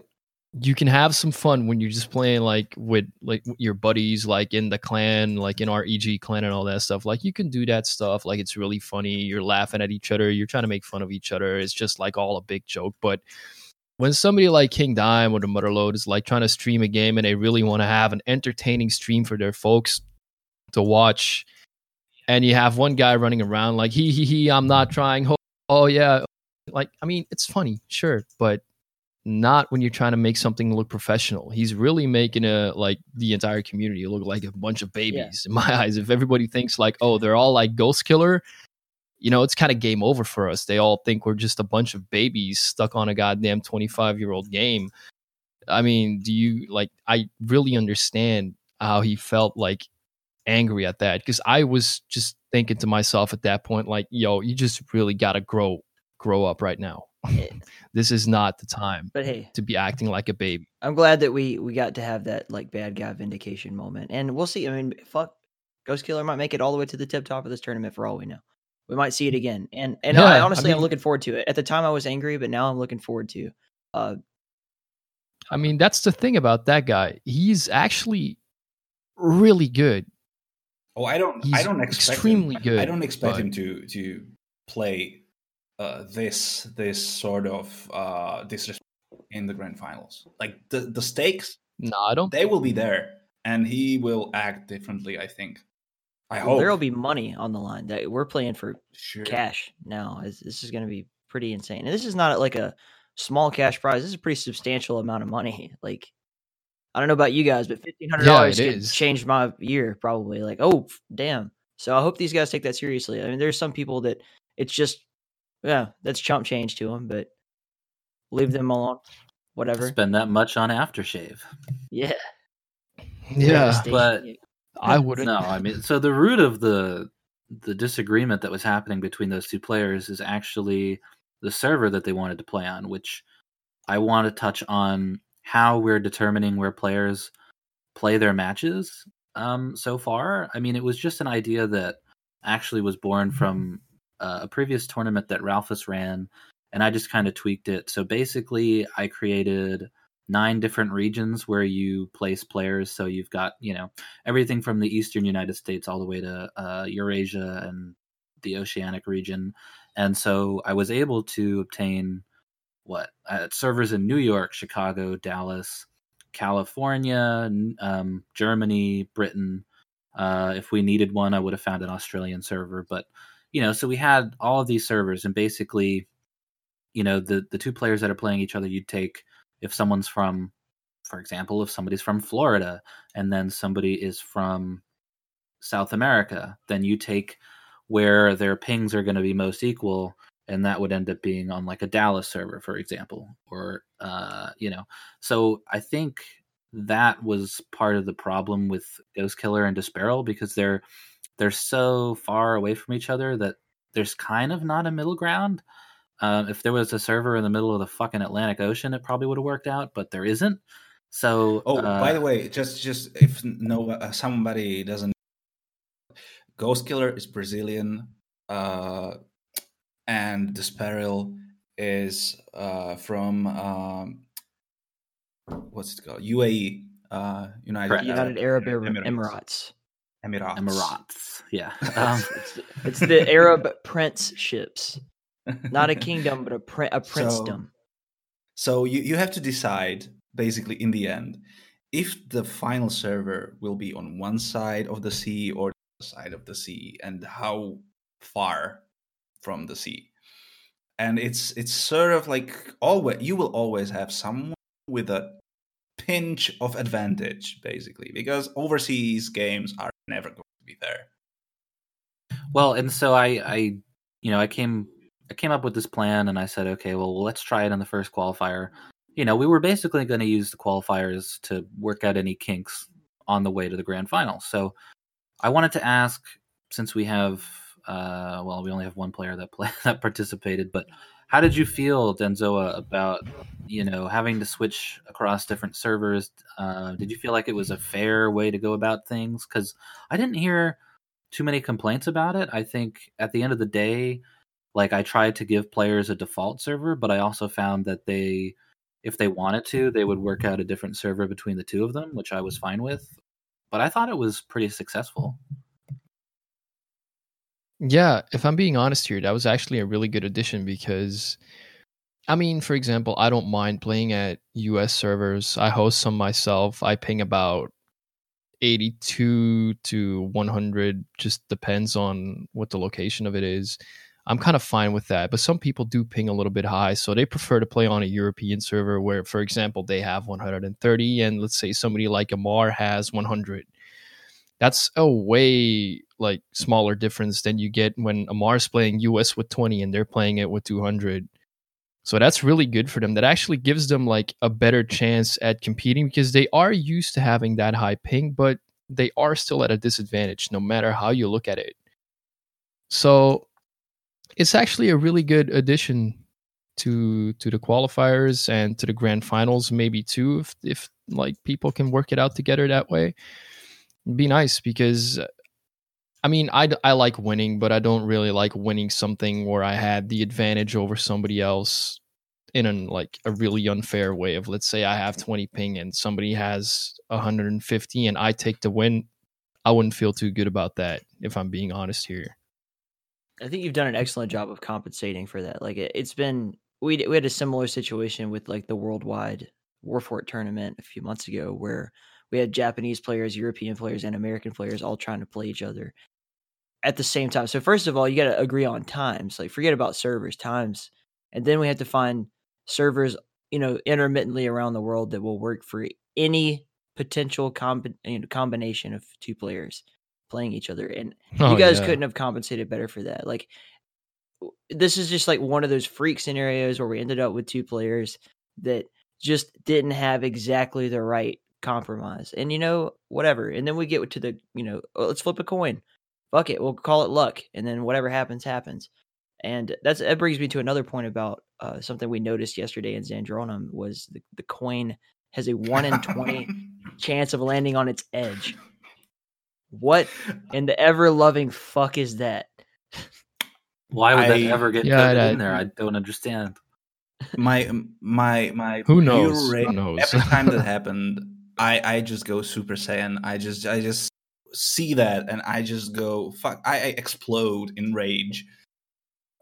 You can have some fun when you're just playing like with like your buddies, like in the clan, like in our EG clan and all that stuff. Like you can do that stuff. Like it's really funny. You're laughing at each other. You're trying to make fun of each other. It's just like all a big joke. But when somebody like King Dime or the Motherlode is like trying to stream a game and they really want to have an entertaining stream for their folks to watch, and you have one guy running around like he he he I'm not trying. Oh, oh yeah, like I mean it's funny, sure, but not when you're trying to make something look professional. He's really making a like the entire community look like a bunch of babies yeah. in my eyes. If everybody thinks like, oh, they're all like Ghost Killer, you know, it's kind of game over for us. They all think we're just a bunch of babies stuck on a goddamn 25 year old game. I mean, do you like, I really understand how he felt like angry at that because I was just thinking to myself at that point, like, yo, you just really got to grow, grow up right now. this is not the time but hey to be acting like a baby i'm glad that we we got to have that like bad guy vindication moment and we'll see i mean fuck ghost killer might make it all the way to the tip top of this tournament for all we know we might see it again and and yeah, I, honestly I am looking forward to it at the time i was angry but now i'm looking forward to uh i mean that's the thing about that guy he's actually really good oh i don't he's i don't expect extremely him, good i don't expect but... him to to play uh, this this sort of uh, disrespect in the grand finals. Like the the stakes, no, I don't. They will be there, and he will act differently. I think. I hope there will be money on the line. That we're playing for sure. cash now. This is going to be pretty insane, and this is not like a small cash prize. This is a pretty substantial amount of money. Like. I don't know about you guys, but fifteen hundred dollars yeah, changed my year probably. Like, oh damn! So I hope these guys take that seriously. I mean, there's some people that it's just yeah, that's chump change to them, but leave them alone. Whatever. Spend that much on aftershave. Yeah. Yeah, but I wouldn't. No, I mean, so the root of the the disagreement that was happening between those two players is actually the server that they wanted to play on, which I want to touch on how we're determining where players play their matches um, so far. I mean, it was just an idea that actually was born from uh, a previous tournament that Ralphus ran, and I just kind of tweaked it. So basically, I created nine different regions where you place players. So you've got you know everything from the eastern United States all the way to uh, Eurasia and the Oceanic region, and so I was able to obtain what uh, servers in New York, Chicago, Dallas, California, um, Germany, Britain. Uh, if we needed one, I would have found an Australian server, but you know, so we had all of these servers, and basically, you know, the the two players that are playing each other, you'd take if someone's from, for example, if somebody's from Florida and then somebody is from South America, then you take where their pings are going to be most equal, and that would end up being on like a Dallas server, for example, or uh, you know. So I think that was part of the problem with Ghost Killer and Disparal because they're they're so far away from each other that there's kind of not a middle ground. Um, if there was a server in the middle of the fucking Atlantic Ocean, it probably would have worked out, but there isn't. So, oh, uh, by the way, just just if no uh, somebody doesn't, Ghost Killer is Brazilian, uh, and Disparal is uh, from um, what's it called? UAE, uh, United United Arab Emirates. Emirates. Emirates. Emirates. Yeah. Um, it's, it's, the Arab prince ships. Not a kingdom, but a, pri- a princedom. So, so you, you have to decide, basically, in the end, if the final server will be on one side of the sea or the side of the sea, and how far from the sea. And it's it's sort of like always you will always have someone with a pinch of advantage, basically, because overseas games are never going to be there. Well, and so I, I, you know, I came, I came up with this plan, and I said, okay, well, let's try it in the first qualifier. You know, we were basically going to use the qualifiers to work out any kinks on the way to the grand final. So, I wanted to ask, since we have, uh, well, we only have one player that play that participated, but how did you feel, Denzoa, about you know having to switch across different servers? Uh, did you feel like it was a fair way to go about things? Because I didn't hear too many complaints about it. I think at the end of the day, like I tried to give players a default server, but I also found that they, if they wanted to, they would work out a different server between the two of them, which I was fine with. But I thought it was pretty successful. Yeah, if I'm being honest here, that was actually a really good addition because I mean, for example, I don't mind playing at US servers. I host some myself. I ping about 82 to 100 just depends on what the location of it is. I'm kind of fine with that. But some people do ping a little bit high, so they prefer to play on a European server where, for example, they have 130, and let's say somebody like Amar has 100. That's a way like smaller difference than you get when Amar's playing US with 20 and they're playing it with 200. So that's really good for them. That actually gives them like a better chance at competing because they are used to having that high ping, but they are still at a disadvantage no matter how you look at it. So it's actually a really good addition to to the qualifiers and to the grand finals maybe too if if like people can work it out together that way. It'd be nice because I mean I I like winning but I don't really like winning something where I had the advantage over somebody else in an like a really unfair way of let's say I have 20 ping and somebody has 150 and I take the win I wouldn't feel too good about that if I'm being honest here I think you've done an excellent job of compensating for that. Like it, has been we we had a similar situation with like the worldwide Warfort tournament a few months ago where we had Japanese players, European players, and American players all trying to play each other at the same time. So first of all, you got to agree on times. Like forget about servers, times, and then we had to find servers, you know, intermittently around the world that will work for any potential comb- combination of two players playing each other and oh, you guys yeah. couldn't have compensated better for that like this is just like one of those freak scenarios where we ended up with two players that just didn't have exactly the right compromise and you know whatever and then we get to the you know oh, let's flip a coin fuck it we'll call it luck and then whatever happens happens and that's that brings me to another point about uh, something we noticed yesterday in Zandronum was the, the coin has a 1 in 20 chance of landing on its edge what in the ever loving fuck is that? Why would I, that ever get yeah, put I, in there? I don't understand. My my my who knows? Rate, who knows? every time that happened, I I just go Super Saiyan. I just I just see that and I just go fuck. I, I explode in rage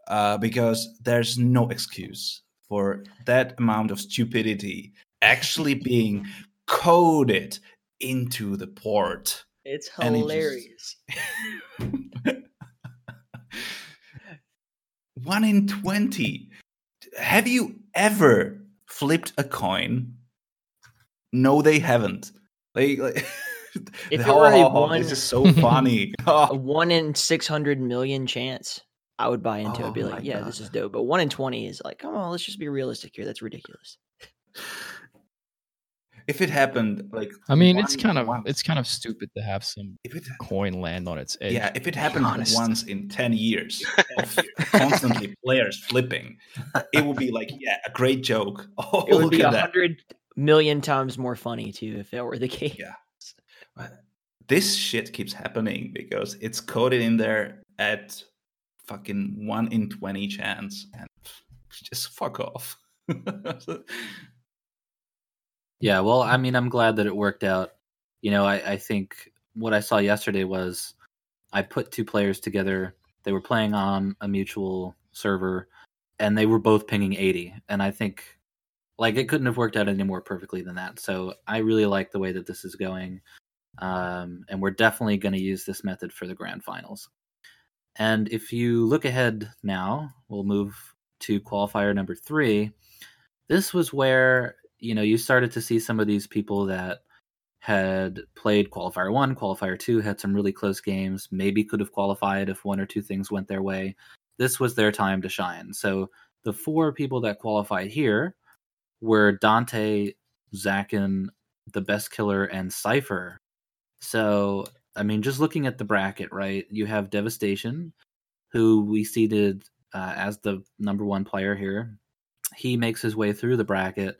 uh, because there's no excuse for that amount of stupidity actually being coded into the port it's hilarious. Just... One in 20. Have you ever flipped a coin? No, they haven't. They, like, if it were a one, this is so funny. Oh. a one in 600 million chance, I would buy into oh, it. Be like, yeah, God. this is dope. But one in 20 is like, come on, let's just be realistic here. That's ridiculous if it happened like i mean one, it's kind of once, it's kind of stupid to have some if it, coin land on its edge. yeah if it happened once in 10 years of constantly players flipping it would be like yeah a great joke. Oh, it would be a hundred million times more funny too if that were the case. Yeah. This shit keeps happening because it's coded in there at fucking 1 in 20 chance and just fuck off Yeah, well, I mean, I'm glad that it worked out. You know, I, I think what I saw yesterday was I put two players together. They were playing on a mutual server, and they were both pinging 80. And I think like it couldn't have worked out any more perfectly than that. So I really like the way that this is going, um, and we're definitely going to use this method for the grand finals. And if you look ahead now, we'll move to qualifier number three. This was where you know, you started to see some of these people that had played qualifier one, qualifier two, had some really close games, maybe could have qualified if one or two things went their way. This was their time to shine. So the four people that qualified here were Dante, Zakin, the best killer, and Cypher. So, I mean, just looking at the bracket, right? You have Devastation, who we seeded uh, as the number one player here. He makes his way through the bracket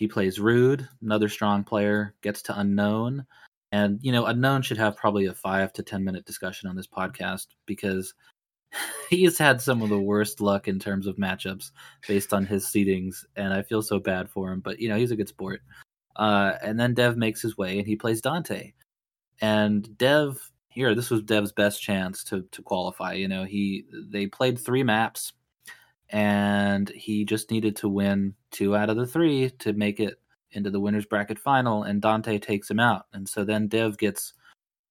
he plays Rude, another strong player, gets to Unknown. And, you know, Unknown should have probably a five to 10 minute discussion on this podcast because he's had some of the worst luck in terms of matchups based on his seedings. And I feel so bad for him, but, you know, he's a good sport. Uh, and then Dev makes his way and he plays Dante. And Dev, here, this was Dev's best chance to, to qualify. You know, he they played three maps and he just needed to win two out of the three to make it into the winners bracket final and dante takes him out and so then dev gets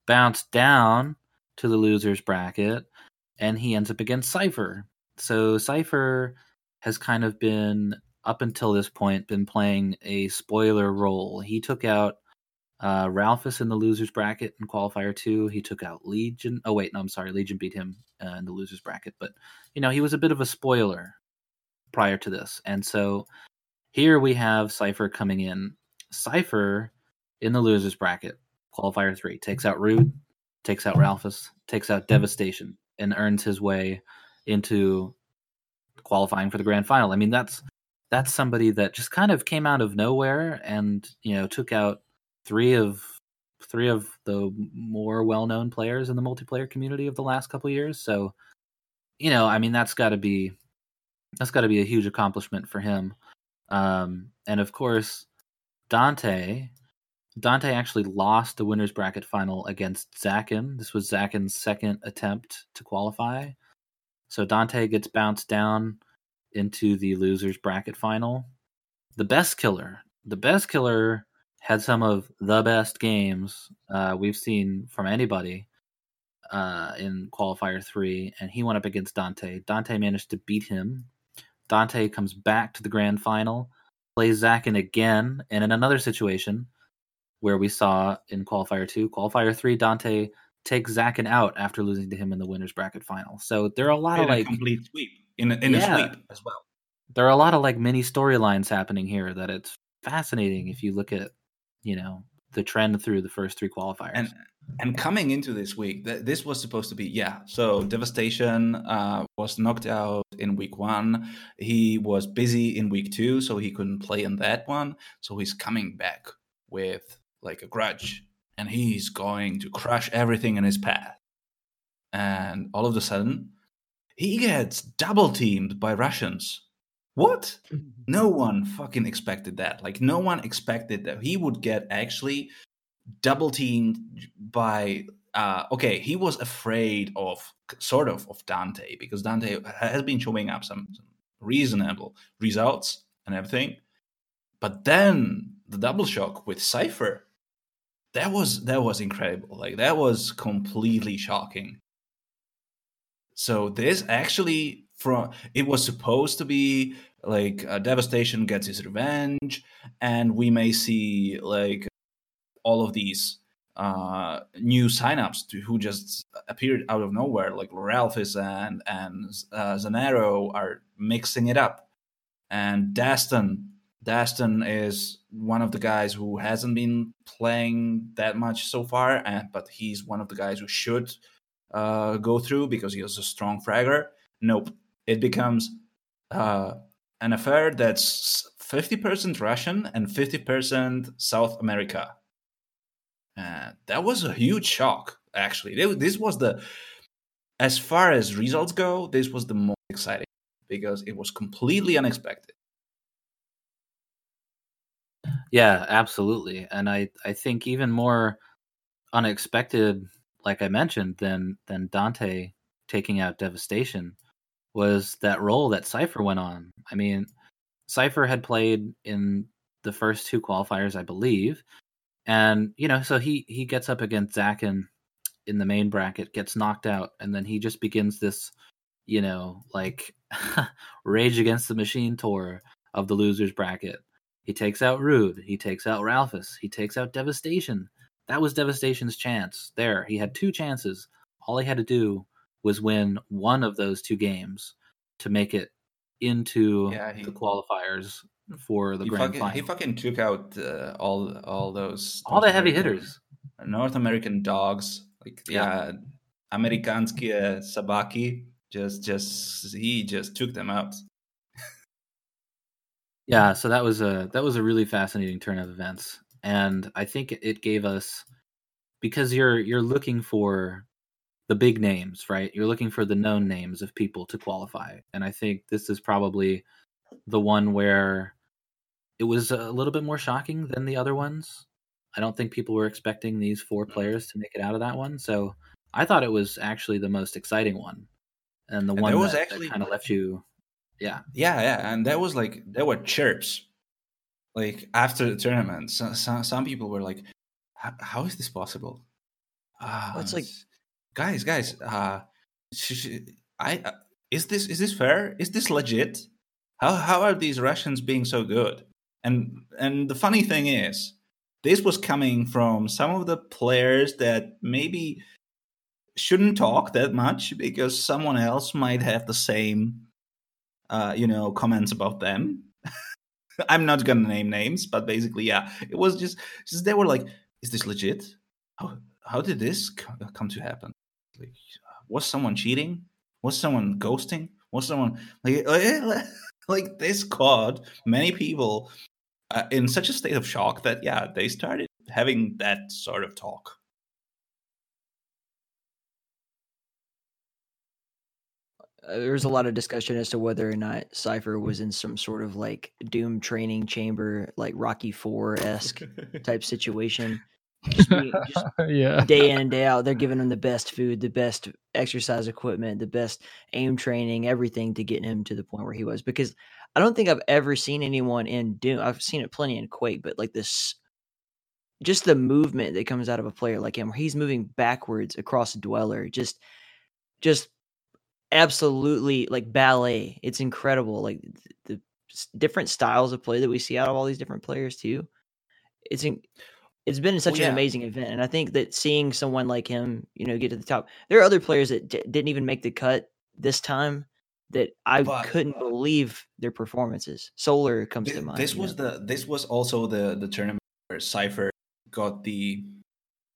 bounced down to the losers bracket and he ends up against cypher so Cypher has kind of been up until this point been playing a spoiler role. He took out uh, Ralphus in the losers bracket in qualifier two. He took out Legion. Oh wait, no, I'm sorry. Legion beat him uh, in the losers bracket, but you know he was a bit of a spoiler prior to this, and so here we have Cypher coming in. Cypher in the losers bracket, qualifier three, takes out Rude, takes out Ralphus, takes out Devastation, and earns his way into qualifying for the grand final. I mean, that's that's somebody that just kind of came out of nowhere and you know took out three of three of the more well-known players in the multiplayer community of the last couple years. So, you know, I mean, that's got to be that's got to be a huge accomplishment for him. Um, and of course, Dante. Dante actually lost the winners bracket final against Zakin. This was Zakin's second attempt to qualify. So Dante gets bounced down into the losers bracket final. The best killer, the best killer had some of the best games uh, we've seen from anybody uh, in qualifier three, and he went up against Dante. Dante managed to beat him. Dante comes back to the grand final, plays Zakin again, and in another situation where we saw in qualifier two, qualifier three, Dante takes Zakin out after losing to him in the winners bracket final. So there are a lot in of like complete sweep in a, in yeah, a sweep as well. There are a lot of like mini storylines happening here that it's fascinating if you look at you know the trend through the first three qualifiers. And and coming into this week, th- this was supposed to be yeah. So devastation uh, was knocked out in week one. He was busy in week two, so he couldn't play in that one. So he's coming back with like a grudge, and he's going to crush everything in his path. And all of a sudden, he gets double teamed by Russians. What? No one fucking expected that. Like, no one expected that he would get actually double teamed by. Uh, okay, he was afraid of sort of of Dante because Dante has been showing up some, some reasonable results and everything. But then the double shock with Cypher, that was that was incredible. Like that was completely shocking. So this actually from it was supposed to be like uh, devastation gets his revenge and we may see like all of these uh, new signups to, who just appeared out of nowhere like Ralphus and and uh, Zanero are mixing it up and Daston Daston is one of the guys who hasn't been playing that much so far and but he's one of the guys who should uh, go through because he a strong fragger. Nope. It becomes uh, an affair that's 50% Russian and 50% South America. Uh, that was a huge shock, actually. This was the, as far as results go, this was the most exciting because it was completely unexpected. Yeah, absolutely. And I, I think even more unexpected like I mentioned, than than Dante taking out Devastation was that role that Cypher went on. I mean, Cypher had played in the first two qualifiers, I believe, and you know, so he he gets up against Zakin in the main bracket, gets knocked out, and then he just begins this, you know, like Rage Against the Machine tour of the losers bracket. He takes out Rude, he takes out Ralphus, he takes out Devastation, that was Devastation's chance. There, he had two chances. All he had to do was win one of those two games to make it into yeah, he, the qualifiers for the grand fucking, final. He fucking took out uh, all all those all the heavy hitters, North American dogs like yeah, yeah Amerikanskie Sabaki. Just just he just took them out. yeah, so that was a that was a really fascinating turn of events and I think it gave us because you're you're looking for the big names, right? You're looking for the known names of people to qualify, and I think this is probably the one where it was a little bit more shocking than the other ones. I don't think people were expecting these four mm. players to make it out of that one, so I thought it was actually the most exciting one, and the and one was that, actually kind of left you, yeah, yeah, yeah, and that was like there were chirps like after the tournament, so, so, some people were like, "How is this possible?" Uh, it's like, guys, guys, uh, I uh, is this is this fair? Is this legit? How how are these Russians being so good? And and the funny thing is, this was coming from some of the players that maybe shouldn't talk that much because someone else might have the same uh, you know comments about them i'm not gonna name names but basically yeah it was just just they were like is this legit how, how did this come to happen like was someone cheating? Was someone ghosting? Was someone like like this caught many people uh, in such a state of shock that yeah they started having that sort of talk. Uh, there was a lot of discussion as to whether or not Cypher was in some sort of like Doom training chamber, like Rocky Four esque type situation. Just, just yeah. Day in and day out, they're giving him the best food, the best exercise equipment, the best aim training, everything to get him to the point where he was. Because I don't think I've ever seen anyone in Doom. I've seen it plenty in Quake, but like this, just the movement that comes out of a player like him, where he's moving backwards across a dweller, just, just absolutely like ballet. It's incredible. Like the, the different styles of play that we see out of all these different players too. It's in, it's been such well, yeah. an amazing event, and I think that seeing someone like him, you know, get to the top. There are other players that d- didn't even make the cut this time that I but, couldn't believe their performances. Solar comes this, to mind. This was know? the this was also the the tournament where Cypher got the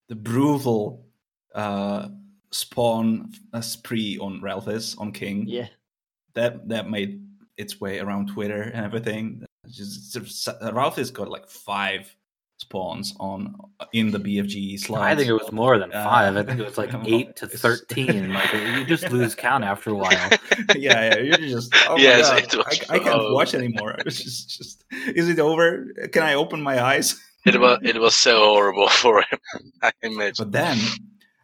the brutal uh spawn a spree on Ralphus on King. Yeah, that that made its way around Twitter and everything. Just, just Ralphus got like five spawns on in the BFG slot. I think it was more than five. Uh, I think it was like eight to thirteen. like you just lose count after a while. yeah, yeah, you're just. Oh yes, I, I, can't watch anymore. It's just, just, is it over? Can I open my eyes? it was it was so horrible for him. I imagine. But then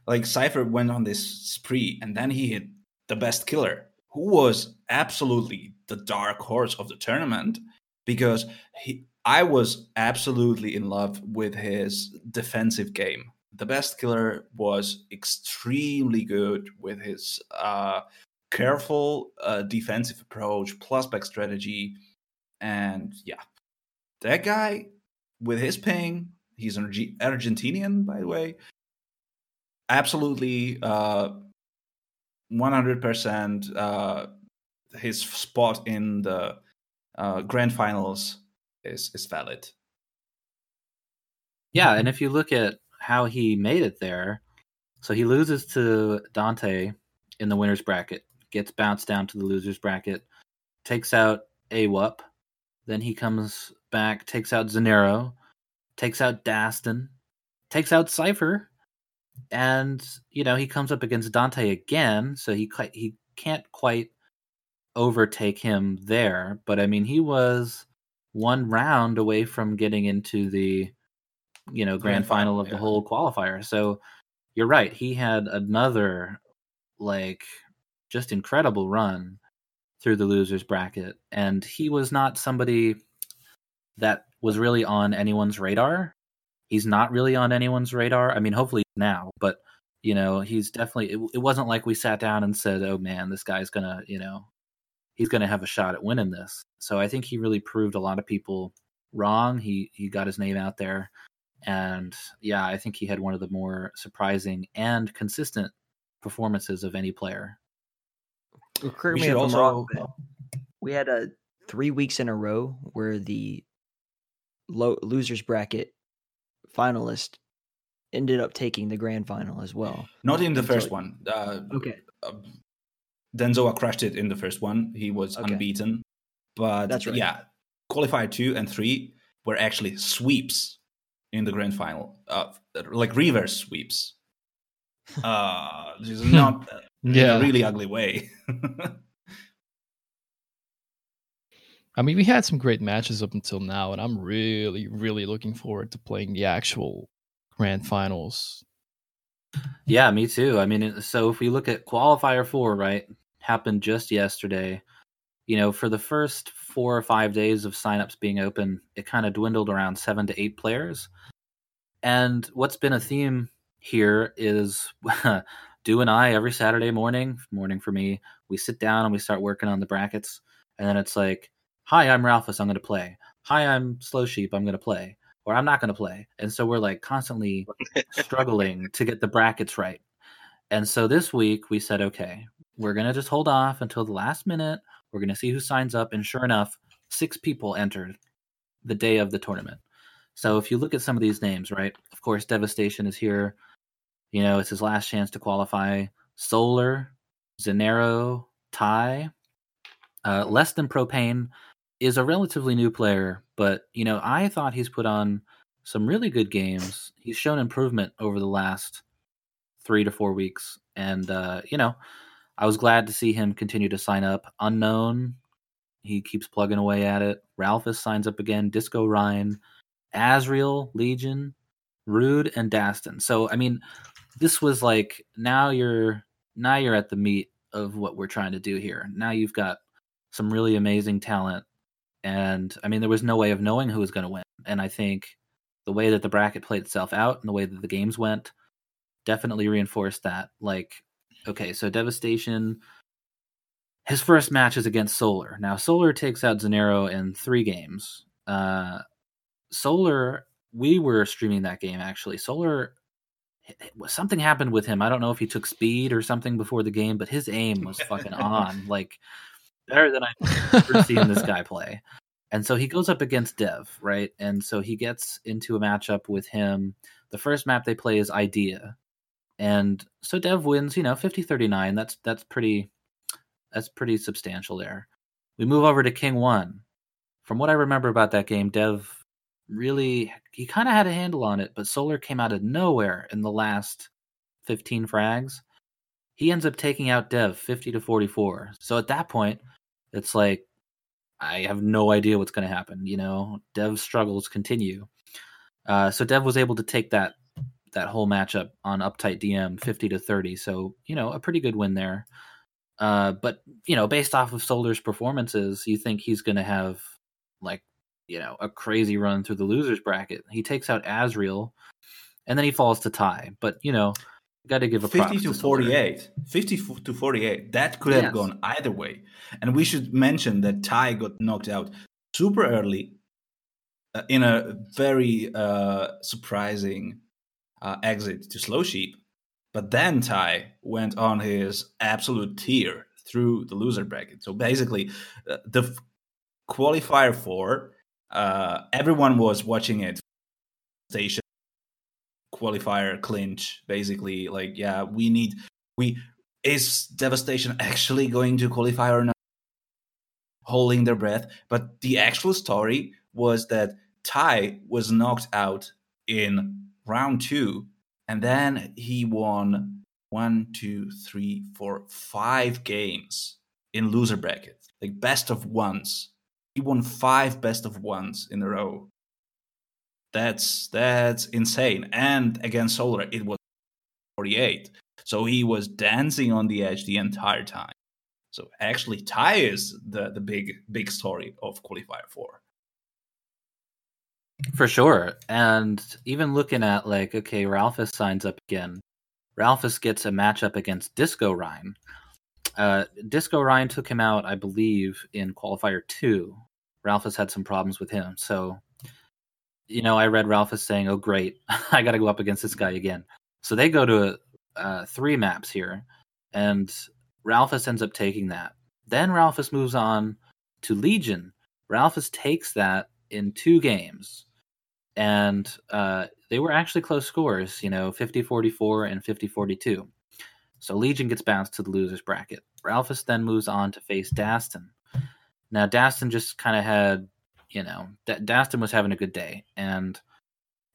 like Cypher went on this spree and then he hit the best killer, who was absolutely the dark horse of the tournament because he I was absolutely in love with his defensive game. The best killer was extremely good with his uh, careful uh, defensive approach, plus back strategy, and yeah, that guy with his ping, he's an Argentinian by the way, absolutely uh, 100% uh, his spot in the uh, grand finals is is valid. Yeah, and if you look at how he made it there, so he loses to Dante in the winners bracket, gets bounced down to the losers bracket, takes out AWUP, then he comes back, takes out Zanero, takes out Daston, takes out Cypher, and you know he comes up against Dante again, so he he can't quite overtake him there. But I mean, he was one round away from getting into the you know grand, grand final, final, of yeah. the whole qualifier. So you're right, he had another like just incredible run through the losers bracket, and he was not somebody that was really on anyone's radar he's not really on anyone's radar. I mean, hopefully now, but you know, he's definitely. It, it, wasn't like we sat down and said, "Oh man, this guy's gonna," you know, he's gonna have a shot at winning this. So I think he really proved a lot of people wrong. He he got his name out there, and yeah, I think he had one of the more surprising and consistent performances of any player. Correct me also, wrong, we had a three weeks in a row where the low, losers bracket finalist ended up taking the grand final as well. Not in the first one. Uh, okay. Uh, Denzoa crushed it in the first one. He was okay. unbeaten. But That's right. yeah, qualifier two and three were actually sweeps in the grand final, uh, like reverse sweeps. Uh, this is not yeah. in a really ugly way. I mean, we had some great matches up until now, and I'm really, really looking forward to playing the actual grand finals. Yeah, me too. I mean, so if we look at qualifier four, right, happened just yesterday. You know, for the first four or five days of signups being open, it kind of dwindled around seven to eight players. And what's been a theme here is Do and I every Saturday morning, morning for me, we sit down and we start working on the brackets, and then it's like, "Hi, I'm Ralphus. I'm going to play. Hi, I'm Slow Sheep. I'm going to play." Or I'm not going to play. And so we're like constantly struggling to get the brackets right. And so this week we said, okay, we're going to just hold off until the last minute. We're going to see who signs up. And sure enough, six people entered the day of the tournament. So if you look at some of these names, right? Of course, Devastation is here. You know, it's his last chance to qualify. Solar, Zanero, Ty, uh, Less Than Propane is a relatively new player, but, you know, I thought he's put on some really good games. He's shown improvement over the last three to four weeks. And, uh, you know, I was glad to see him continue to sign up. Unknown, he keeps plugging away at it. Ralphus signs up again. Disco Ryan, Azriel, Legion, Rude, and Daston. So I mean, this was like now you're now you're at the meat of what we're trying to do here. Now you've got some really amazing talent, and I mean, there was no way of knowing who was going to win. And I think the way that the bracket played itself out and the way that the games went definitely reinforced that. Like, okay, so Devastation his first match is against Solar. Now, Solar takes out Zanero in three games. Uh, Solar, we were streaming that game actually. Solar, something happened with him. I don't know if he took speed or something before the game, but his aim was fucking on, like better than I've ever seen this guy play. And so he goes up against Dev, right? And so he gets into a matchup with him. The first map they play is Idea. And so Dev wins, you know, 50-39. That's that's pretty that's pretty substantial there. We move over to King One. From what I remember about that game, Dev really he kind of had a handle on it, but Solar came out of nowhere in the last 15 frags. He ends up taking out Dev 50 to 44. So at that point, it's like I have no idea what's going to happen. You know, Dev's struggles continue. Uh, so Dev was able to take that that whole matchup on uptight DM 50 to 30. So you know, a pretty good win there. Uh, but you know, based off of Solar's performances, you think he's going to have like you know a crazy run through the losers bracket. He takes out Azriel, and then he falls to Ty. But you know, got to give a fifty to, to forty-eight. Fifty to forty-eight. That could have yes. gone either way. And we should mention that Ty got knocked out super early uh, in a very uh, surprising uh, exit to Slow Sheep. But then Ty went on his absolute tear through the loser bracket. So basically, uh, the f- qualifier four, uh, everyone was watching it. Station qualifier clinch, basically, like yeah, we need we is devastation actually going to qualify or not? Holding their breath, but the actual story was that Ty was knocked out in round two and then he won one, two, three, four, five games in loser brackets, like best of ones. He won five best of ones in a row. That's that's insane. And against Solar, it was 48. So he was dancing on the edge the entire time. So actually, Ty is the the big big story of qualifier four. For sure. And even looking at like, okay, Ralphus signs up again. Ralphus gets a matchup against Disco Ryan. Uh, Disco Ryan took him out, I believe, in qualifier two. Ralphus had some problems with him. So, you know, I read Ralphus saying, oh, great, I got to go up against this guy again. So they go to uh, three maps here, and Ralphus ends up taking that. Then Ralphus moves on to Legion. Ralphus takes that in two games and uh, they were actually close scores, you know, 50 44 and 50 42. So Legion gets bounced to the losers bracket. Ralphus then moves on to face Daston. Now, Daston just kind of had, you know, D- was having a good day, and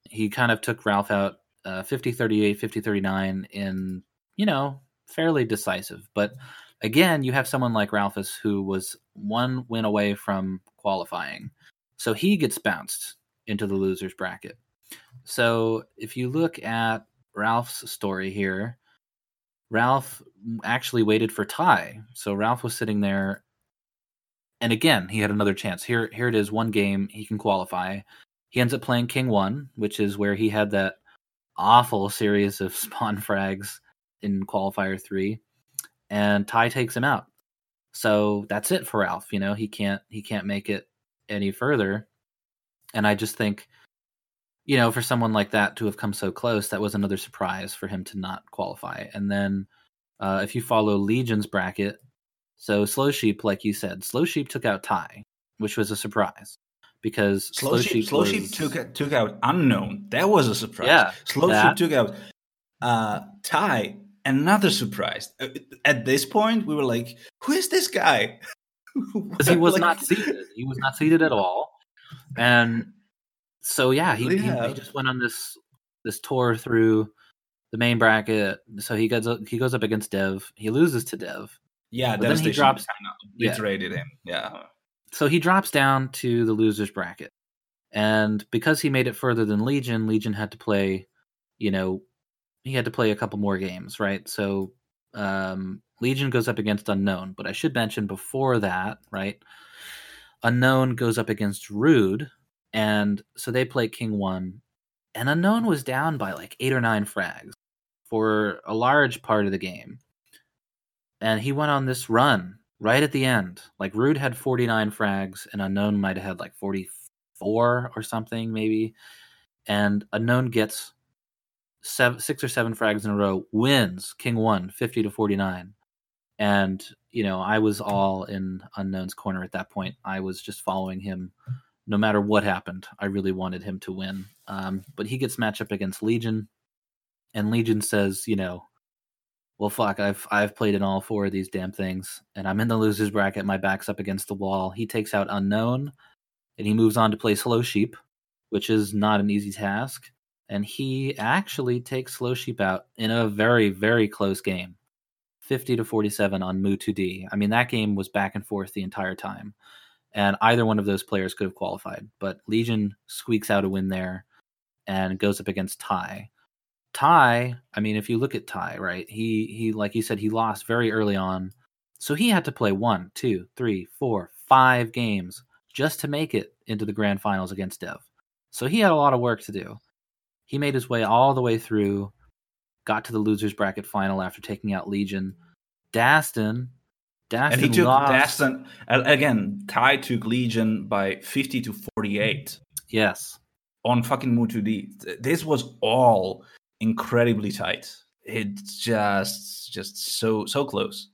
he kind of took Ralph out uh, 50 38, 50 39 in, you know, fairly decisive. But again, you have someone like Ralphus who was one win away from qualifying. So he gets bounced into the losers bracket. So if you look at Ralph's story here, Ralph actually waited for Ty. So Ralph was sitting there and again, he had another chance. Here here it is, one game, he can qualify. He ends up playing King 1, which is where he had that awful series of spawn frags in qualifier three, and Ty takes him out. So that's it for Ralph. You know, he can't he can't make it any further. And I just think, you know, for someone like that to have come so close, that was another surprise for him to not qualify. And then uh, if you follow Legion's bracket, so Slow Sheep, like you said, Slow Sheep took out Ty, which was a surprise because Slow, Slow Sheep, Sheep Slow was... Sheep took took out Unknown. That was a surprise. Yeah, Slow that... Sheep took out uh, Ty. Another surprise. Uh, at this point, we were like, "Who is this guy?" Because he was like... not seated. He was not seated at all, and so yeah, he, yeah. he, he just went on this this tour through the main bracket. So he goes he goes up against Dev. He loses to Dev. Yeah, then he drops. Obliterated yeah. him. Yeah. So he drops down to the losers bracket, and because he made it further than Legion, Legion had to play, you know, he had to play a couple more games, right? So um, Legion goes up against Unknown, but I should mention before that, right? Unknown goes up against Rude, and so they play King One, and Unknown was down by like eight or nine frags for a large part of the game, and he went on this run right at the end. Like Rude had 49 frags, and Unknown might have had like 44 or something, maybe. And Unknown gets seven, six or seven frags in a row, wins King One, 50 to 49. And, you know, I was all in Unknown's corner at that point. I was just following him no matter what happened. I really wanted him to win. Um, but he gets matched up against Legion, and Legion says, you know, well, fuck, I've I've played in all four of these damn things, and I'm in the losers bracket. My back's up against the wall. He takes out unknown, and he moves on to play slow sheep, which is not an easy task. And he actually takes slow sheep out in a very very close game, fifty to forty seven on Mu two D. I mean that game was back and forth the entire time, and either one of those players could have qualified, but Legion squeaks out a win there, and goes up against Ty. Ty, I mean, if you look at Ty, right, he he like you said, he lost very early on, so he had to play one, two, three, four, five games just to make it into the grand finals against Dev. So he had a lot of work to do. He made his way all the way through, got to the losers bracket final after taking out Legion. Daston, Daston and he took lost. Daston again. Ty took Legion by fifty to forty-eight. Yes, on fucking Mu2D. This was all incredibly tight. It's just just so so close.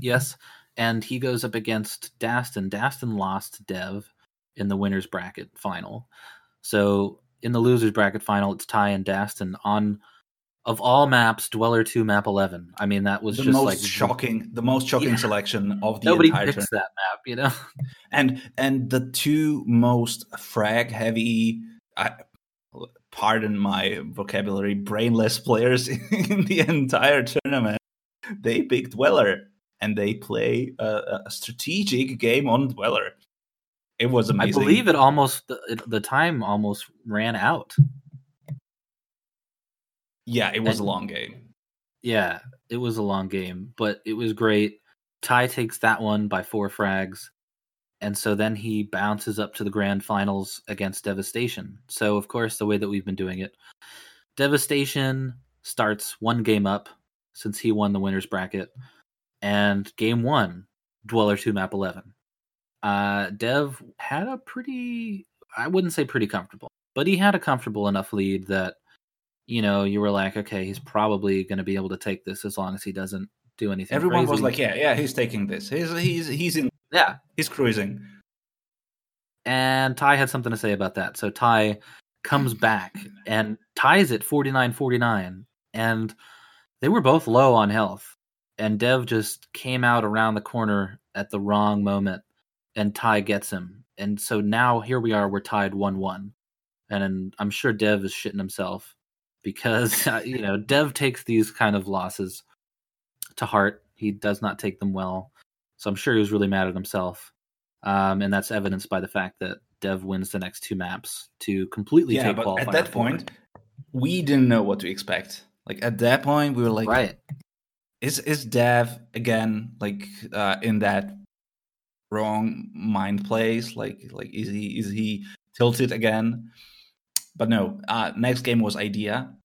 Yes, and he goes up against Daston. Daston lost to Dev in the winners bracket final. So in the losers bracket final, it's Ty and Daston on of all maps, Dweller Two map eleven. I mean, that was the just most like shocking, the most shocking yeah. selection of the Nobody entire picks that map, you know. And and the two most frag heavy. I, pardon my vocabulary, brainless players in the entire tournament. They picked Dweller and they play a, a strategic game on Dweller. It was amazing. I believe it almost the, the time almost ran out. Yeah, it was and, a long game. Yeah, it was a long game, but it was great. Ty takes that one by four frags and so then he bounces up to the grand finals against Devastation. So of course, the way that we've been doing it, Devastation starts one game up since he won the winners bracket, and game one, Dweller two map eleven. Uh, Dev had a pretty, I wouldn't say pretty comfortable, but he had a comfortable enough lead that you know you were like, okay, he's probably going to be able to take this as long as he doesn't do anything. Everyone crazy. was like, yeah, yeah, he's taking this. He's he's he's in yeah, he's cruising. And Ty had something to say about that. So Ty comes back and ties it 49 49. And they were both low on health. And Dev just came out around the corner at the wrong moment. And Ty gets him. And so now here we are, we're tied 1 1. And I'm sure Dev is shitting himself because, you know, Dev takes these kind of losses to heart. He does not take them well. So I'm sure he was really mad at himself. Um, and that's evidenced by the fact that Dev wins the next two maps to completely yeah, take but at that point, we didn't know what to expect. Like at that point, we were like, right. Is is Dev again like uh, in that wrong mind place? Like like is he is he tilted again? But no. Uh, next game was Idea,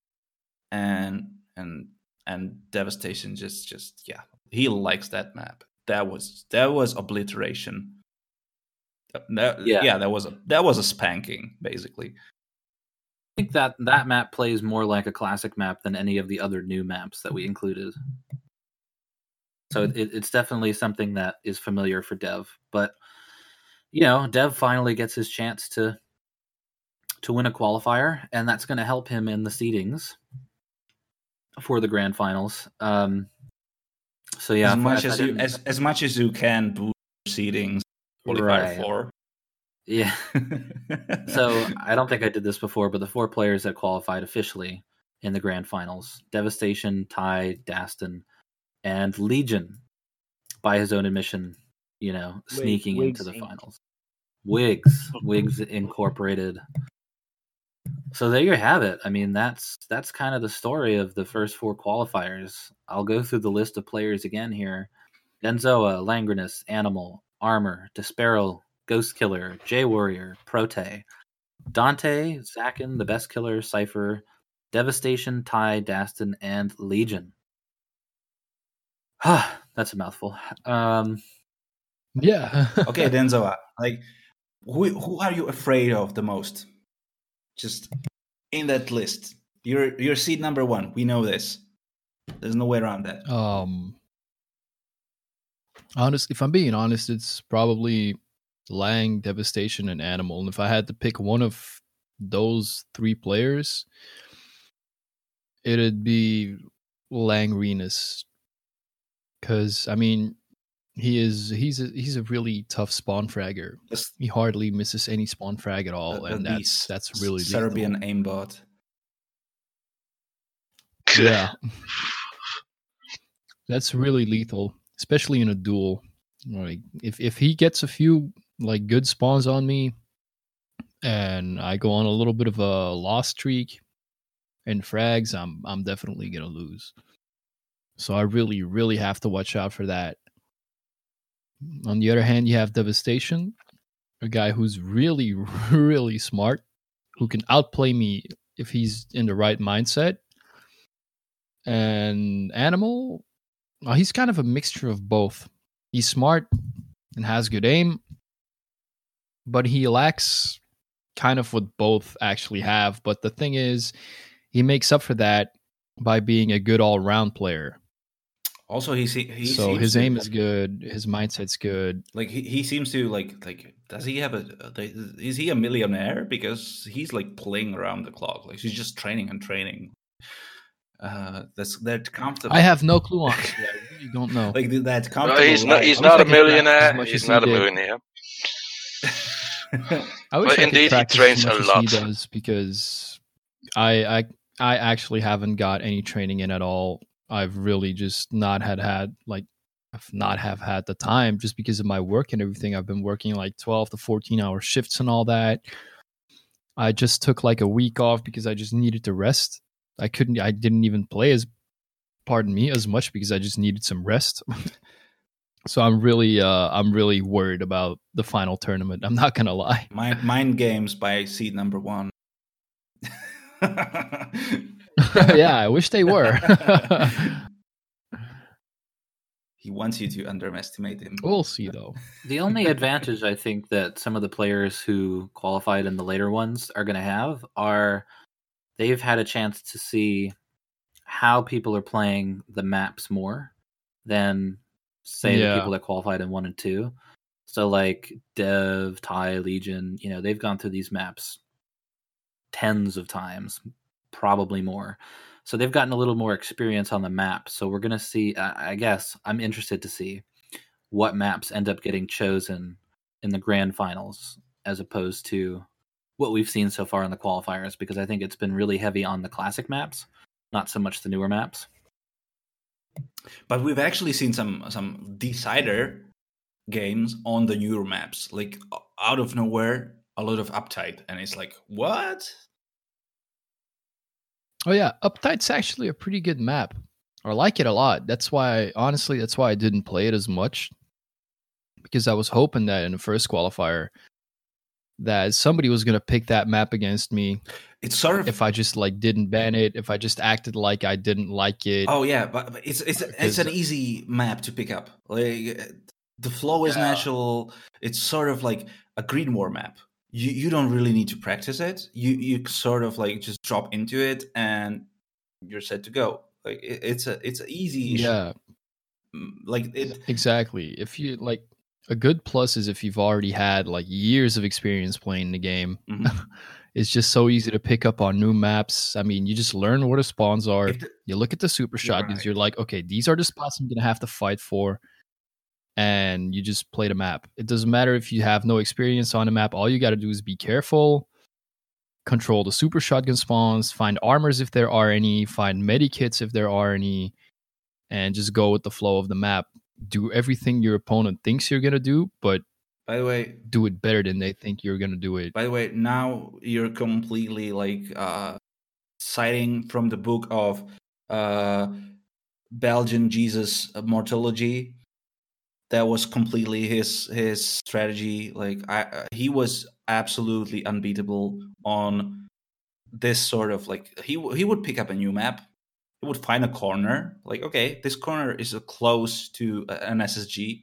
and and and devastation just just yeah he likes that map that was that was obliteration that, yeah. yeah that was a that was a spanking basically I think that that map plays more like a classic map than any of the other new maps that we included. So it, it's definitely something that is familiar for Dev. But you know, Dev finally gets his chance to to win a qualifier, and that's going to help him in the seedings for the grand finals. Um, so yeah, as much as you as, as much as you can boost seedings qualifier right. four. Yeah. so I don't think I did this before, but the four players that qualified officially in the grand finals: Devastation, Ty, Daston, and Legion, by his own admission, you know, sneaking Wig, into the finals. Wigs, Wigs Incorporated. So there you have it. I mean, that's that's kind of the story of the first four qualifiers. I'll go through the list of players again here: Denzoa, Langrenus, Animal, Armor, Despero, Ghost Killer, J Warrior, Prote, Dante, Zakin, the Best Killer, Cipher, Devastation, Ty, Daston, and Legion. That's a mouthful. Um, yeah. okay, Denzo. Like, who who are you afraid of the most? Just in that list. You're you're seed number one. We know this. There's no way around that. Um. Honest, if I'm being honest, it's probably Lang, Devastation, and Animal. And if I had to pick one of those three players, it'd be Langrenus because I mean he is he's a he's a really tough spawn fragger. He hardly misses any spawn frag at all, and that's that's really Serbian lethal. aimbot. Yeah, that's really lethal, especially in a duel. Like if if he gets a few like good spawns on me, and I go on a little bit of a loss streak and frags, I'm I'm definitely gonna lose. So I really, really have to watch out for that. On the other hand, you have Devastation, a guy who's really, really smart, who can outplay me if he's in the right mindset. And Animal, well, he's kind of a mixture of both. He's smart and has good aim, but he lacks kind of what both actually have. But the thing is, he makes up for that by being a good all round player. Also, he, he so his aim to, is good. His mindset's good. Like he, he seems to like like does he have a is he a millionaire because he's like playing around the clock like he's just training and training. Uh, that's that comfortable. I have no clue honestly. I really don't know. like that's comfortable. No, he's not. He's not a millionaire. He's not a millionaire. I wish but I indeed, he trains a lot. He does because I I I actually haven't got any training in at all I've really just not had had like I've not have had the time just because of my work and everything. I've been working like 12 to 14 hour shifts and all that. I just took like a week off because I just needed to rest. I couldn't I didn't even play as pardon me as much because I just needed some rest. so I'm really uh I'm really worried about the final tournament. I'm not going to lie. Mind, mind games by seed number 1. yeah, I wish they were. he wants you to underestimate him. We'll see, though. The only advantage I think that some of the players who qualified in the later ones are going to have are they've had a chance to see how people are playing the maps more than say yeah. the people that qualified in one and two. So like Dev, Ty, Legion, you know, they've gone through these maps tens of times, probably more. So they've gotten a little more experience on the map. So we're going to see, I guess, I'm interested to see what maps end up getting chosen in the grand finals as opposed to what we've seen so far in the qualifiers because I think it's been really heavy on the classic maps, not so much the newer maps. But we've actually seen some some decider games on the newer maps, like out of nowhere, a lot of uptight, and it's like, what? Oh yeah, Uptight's actually a pretty good map. I like it a lot. That's why, honestly, that's why I didn't play it as much because I was hoping that in the first qualifier that somebody was going to pick that map against me. It's sort of if I just like didn't ban it, if I just acted like I didn't like it. Oh yeah, but, but it's it's it's an easy map to pick up. Like the flow is yeah. natural. It's sort of like a green war map. You you don't really need to practice it. You you sort of like just drop into it and you're set to go. Like it, it's a it's an easy. Yeah. Mm, like it, exactly. If you like a good plus is if you've already had like years of experience playing the game. Mm-hmm. it's just so easy to pick up on new maps. I mean, you just learn where the spawns are. The, you look at the super shotguns. Right. You're like, okay, these are the spots I'm gonna have to fight for, and you just play the map. It doesn't matter if you have no experience on the map. All you got to do is be careful, control the super shotgun spawns, find armors if there are any, find medikits if there are any, and just go with the flow of the map do everything your opponent thinks you're gonna do, but by the way, do it better than they think you're gonna do it. By the way, now you're completely like uh citing from the book of uh Belgian Jesus Mortology. That was completely his his strategy. Like I, he was absolutely unbeatable on this sort of like he he would pick up a new map. He would find a corner. Like okay this corner is close to an ssg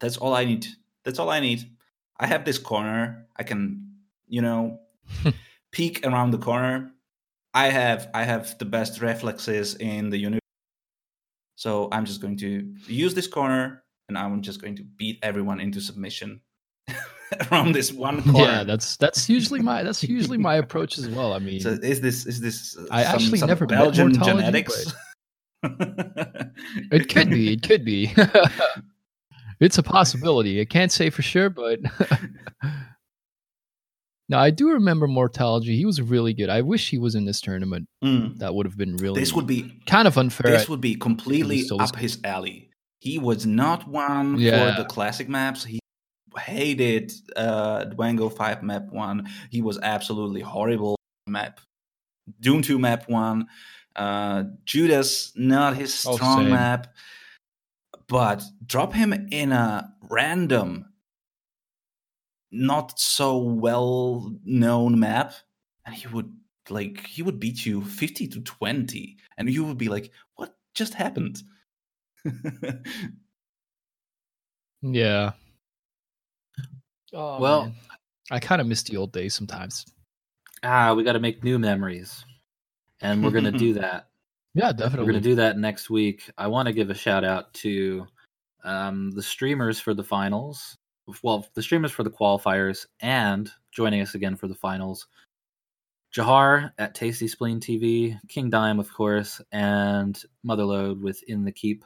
that's all i need. That's all i need. I have this corner. I can you know peek around the corner. I have i have the best reflexes in the universe so i'm just going to use this corner and i'm just going to beat everyone into submission around this one corner. Yeah, that's that's usually my that's usually my approach as well. I mean, so is this is this I some, actually some never Belgian genetics? it could be. It could be. it's a possibility. I can't say for sure, but now I do remember Mortology. He was really good. I wish he was in this tournament. Mm. That would have been really. This would be kind of unfair. This would be completely up his alley. He was not one yeah. for the classic maps. He hated uh, Dwango 5 map 1. He was absolutely horrible map. Doom 2 map 1. Uh, Judas, not his oh, strong oh, map. But drop him in a random, not so well known map, and he would like he would beat you 50 to 20 and you would be like what just happened yeah Oh, well, man. I kind of miss the old days sometimes. Ah, we got to make new memories, and we're gonna do that. Yeah, definitely. We're gonna do that next week. I want to give a shout out to um, the streamers for the finals. Well, the streamers for the qualifiers, and joining us again for the finals. Jahar at Tasty Spleen TV, King Dime, of course, and Motherload within the Keep.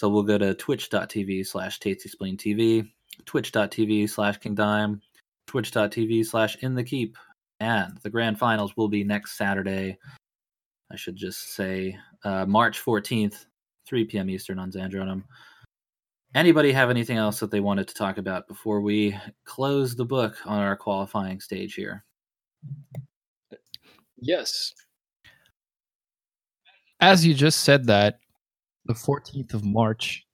So we'll go to twitch.tv slash Tasty Spleen TV twitch.tv slash kingdime, twitch.tv slash in the keep. And the grand finals will be next Saturday. I should just say uh, March 14th, 3 p.m. Eastern on Zandronum. Anybody have anything else that they wanted to talk about before we close the book on our qualifying stage here? Yes. As you just said that, the 14th of March,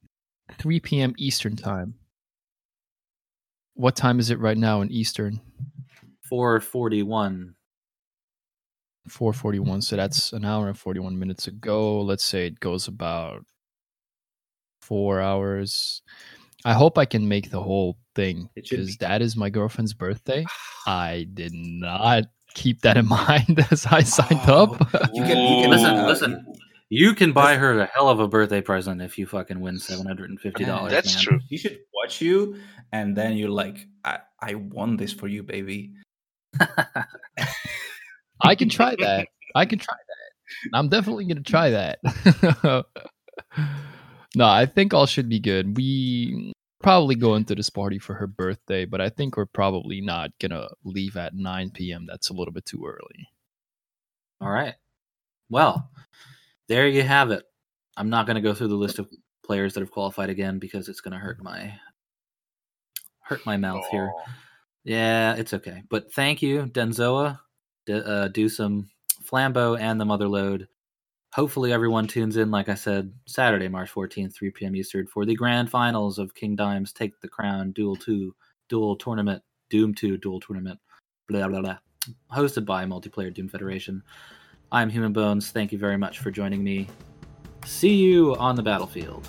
3 p.m. Eastern Time, what time is it right now in Eastern? 441. 441. So that's an hour and 41 minutes ago. Let's say it goes about four hours. I hope I can make the whole thing because that is my girlfriend's birthday. I did not keep that in mind as I signed oh, up. You can, you can listen, uh, listen. You can buy her a hell of a birthday present if you fucking win seven hundred and fifty dollars. That's man. true. He should watch you, and then you're like, "I, I won this for you, baby." I can try that. I can try that. I'm definitely gonna try that. no, I think all should be good. We probably go into this party for her birthday, but I think we're probably not gonna leave at 9 p.m. That's a little bit too early. All right. Well, there you have it. I'm not going to go through the list of players that have qualified again because it's going to hurt my hurt my mouth Aww. here. Yeah, it's okay. But thank you, Denzoa. D- uh, do some Flambeau and the Motherload. Hopefully, everyone tunes in, like I said, Saturday, March 14th, 3 p.m. Eastern, for the grand finals of King Dimes Take the Crown Duel 2 Duel Tournament Doom 2 Duel Tournament, blah, blah, blah, hosted by Multiplayer Doom Federation. I'm Human Bones. Thank you very much for joining me. See you on the battlefield.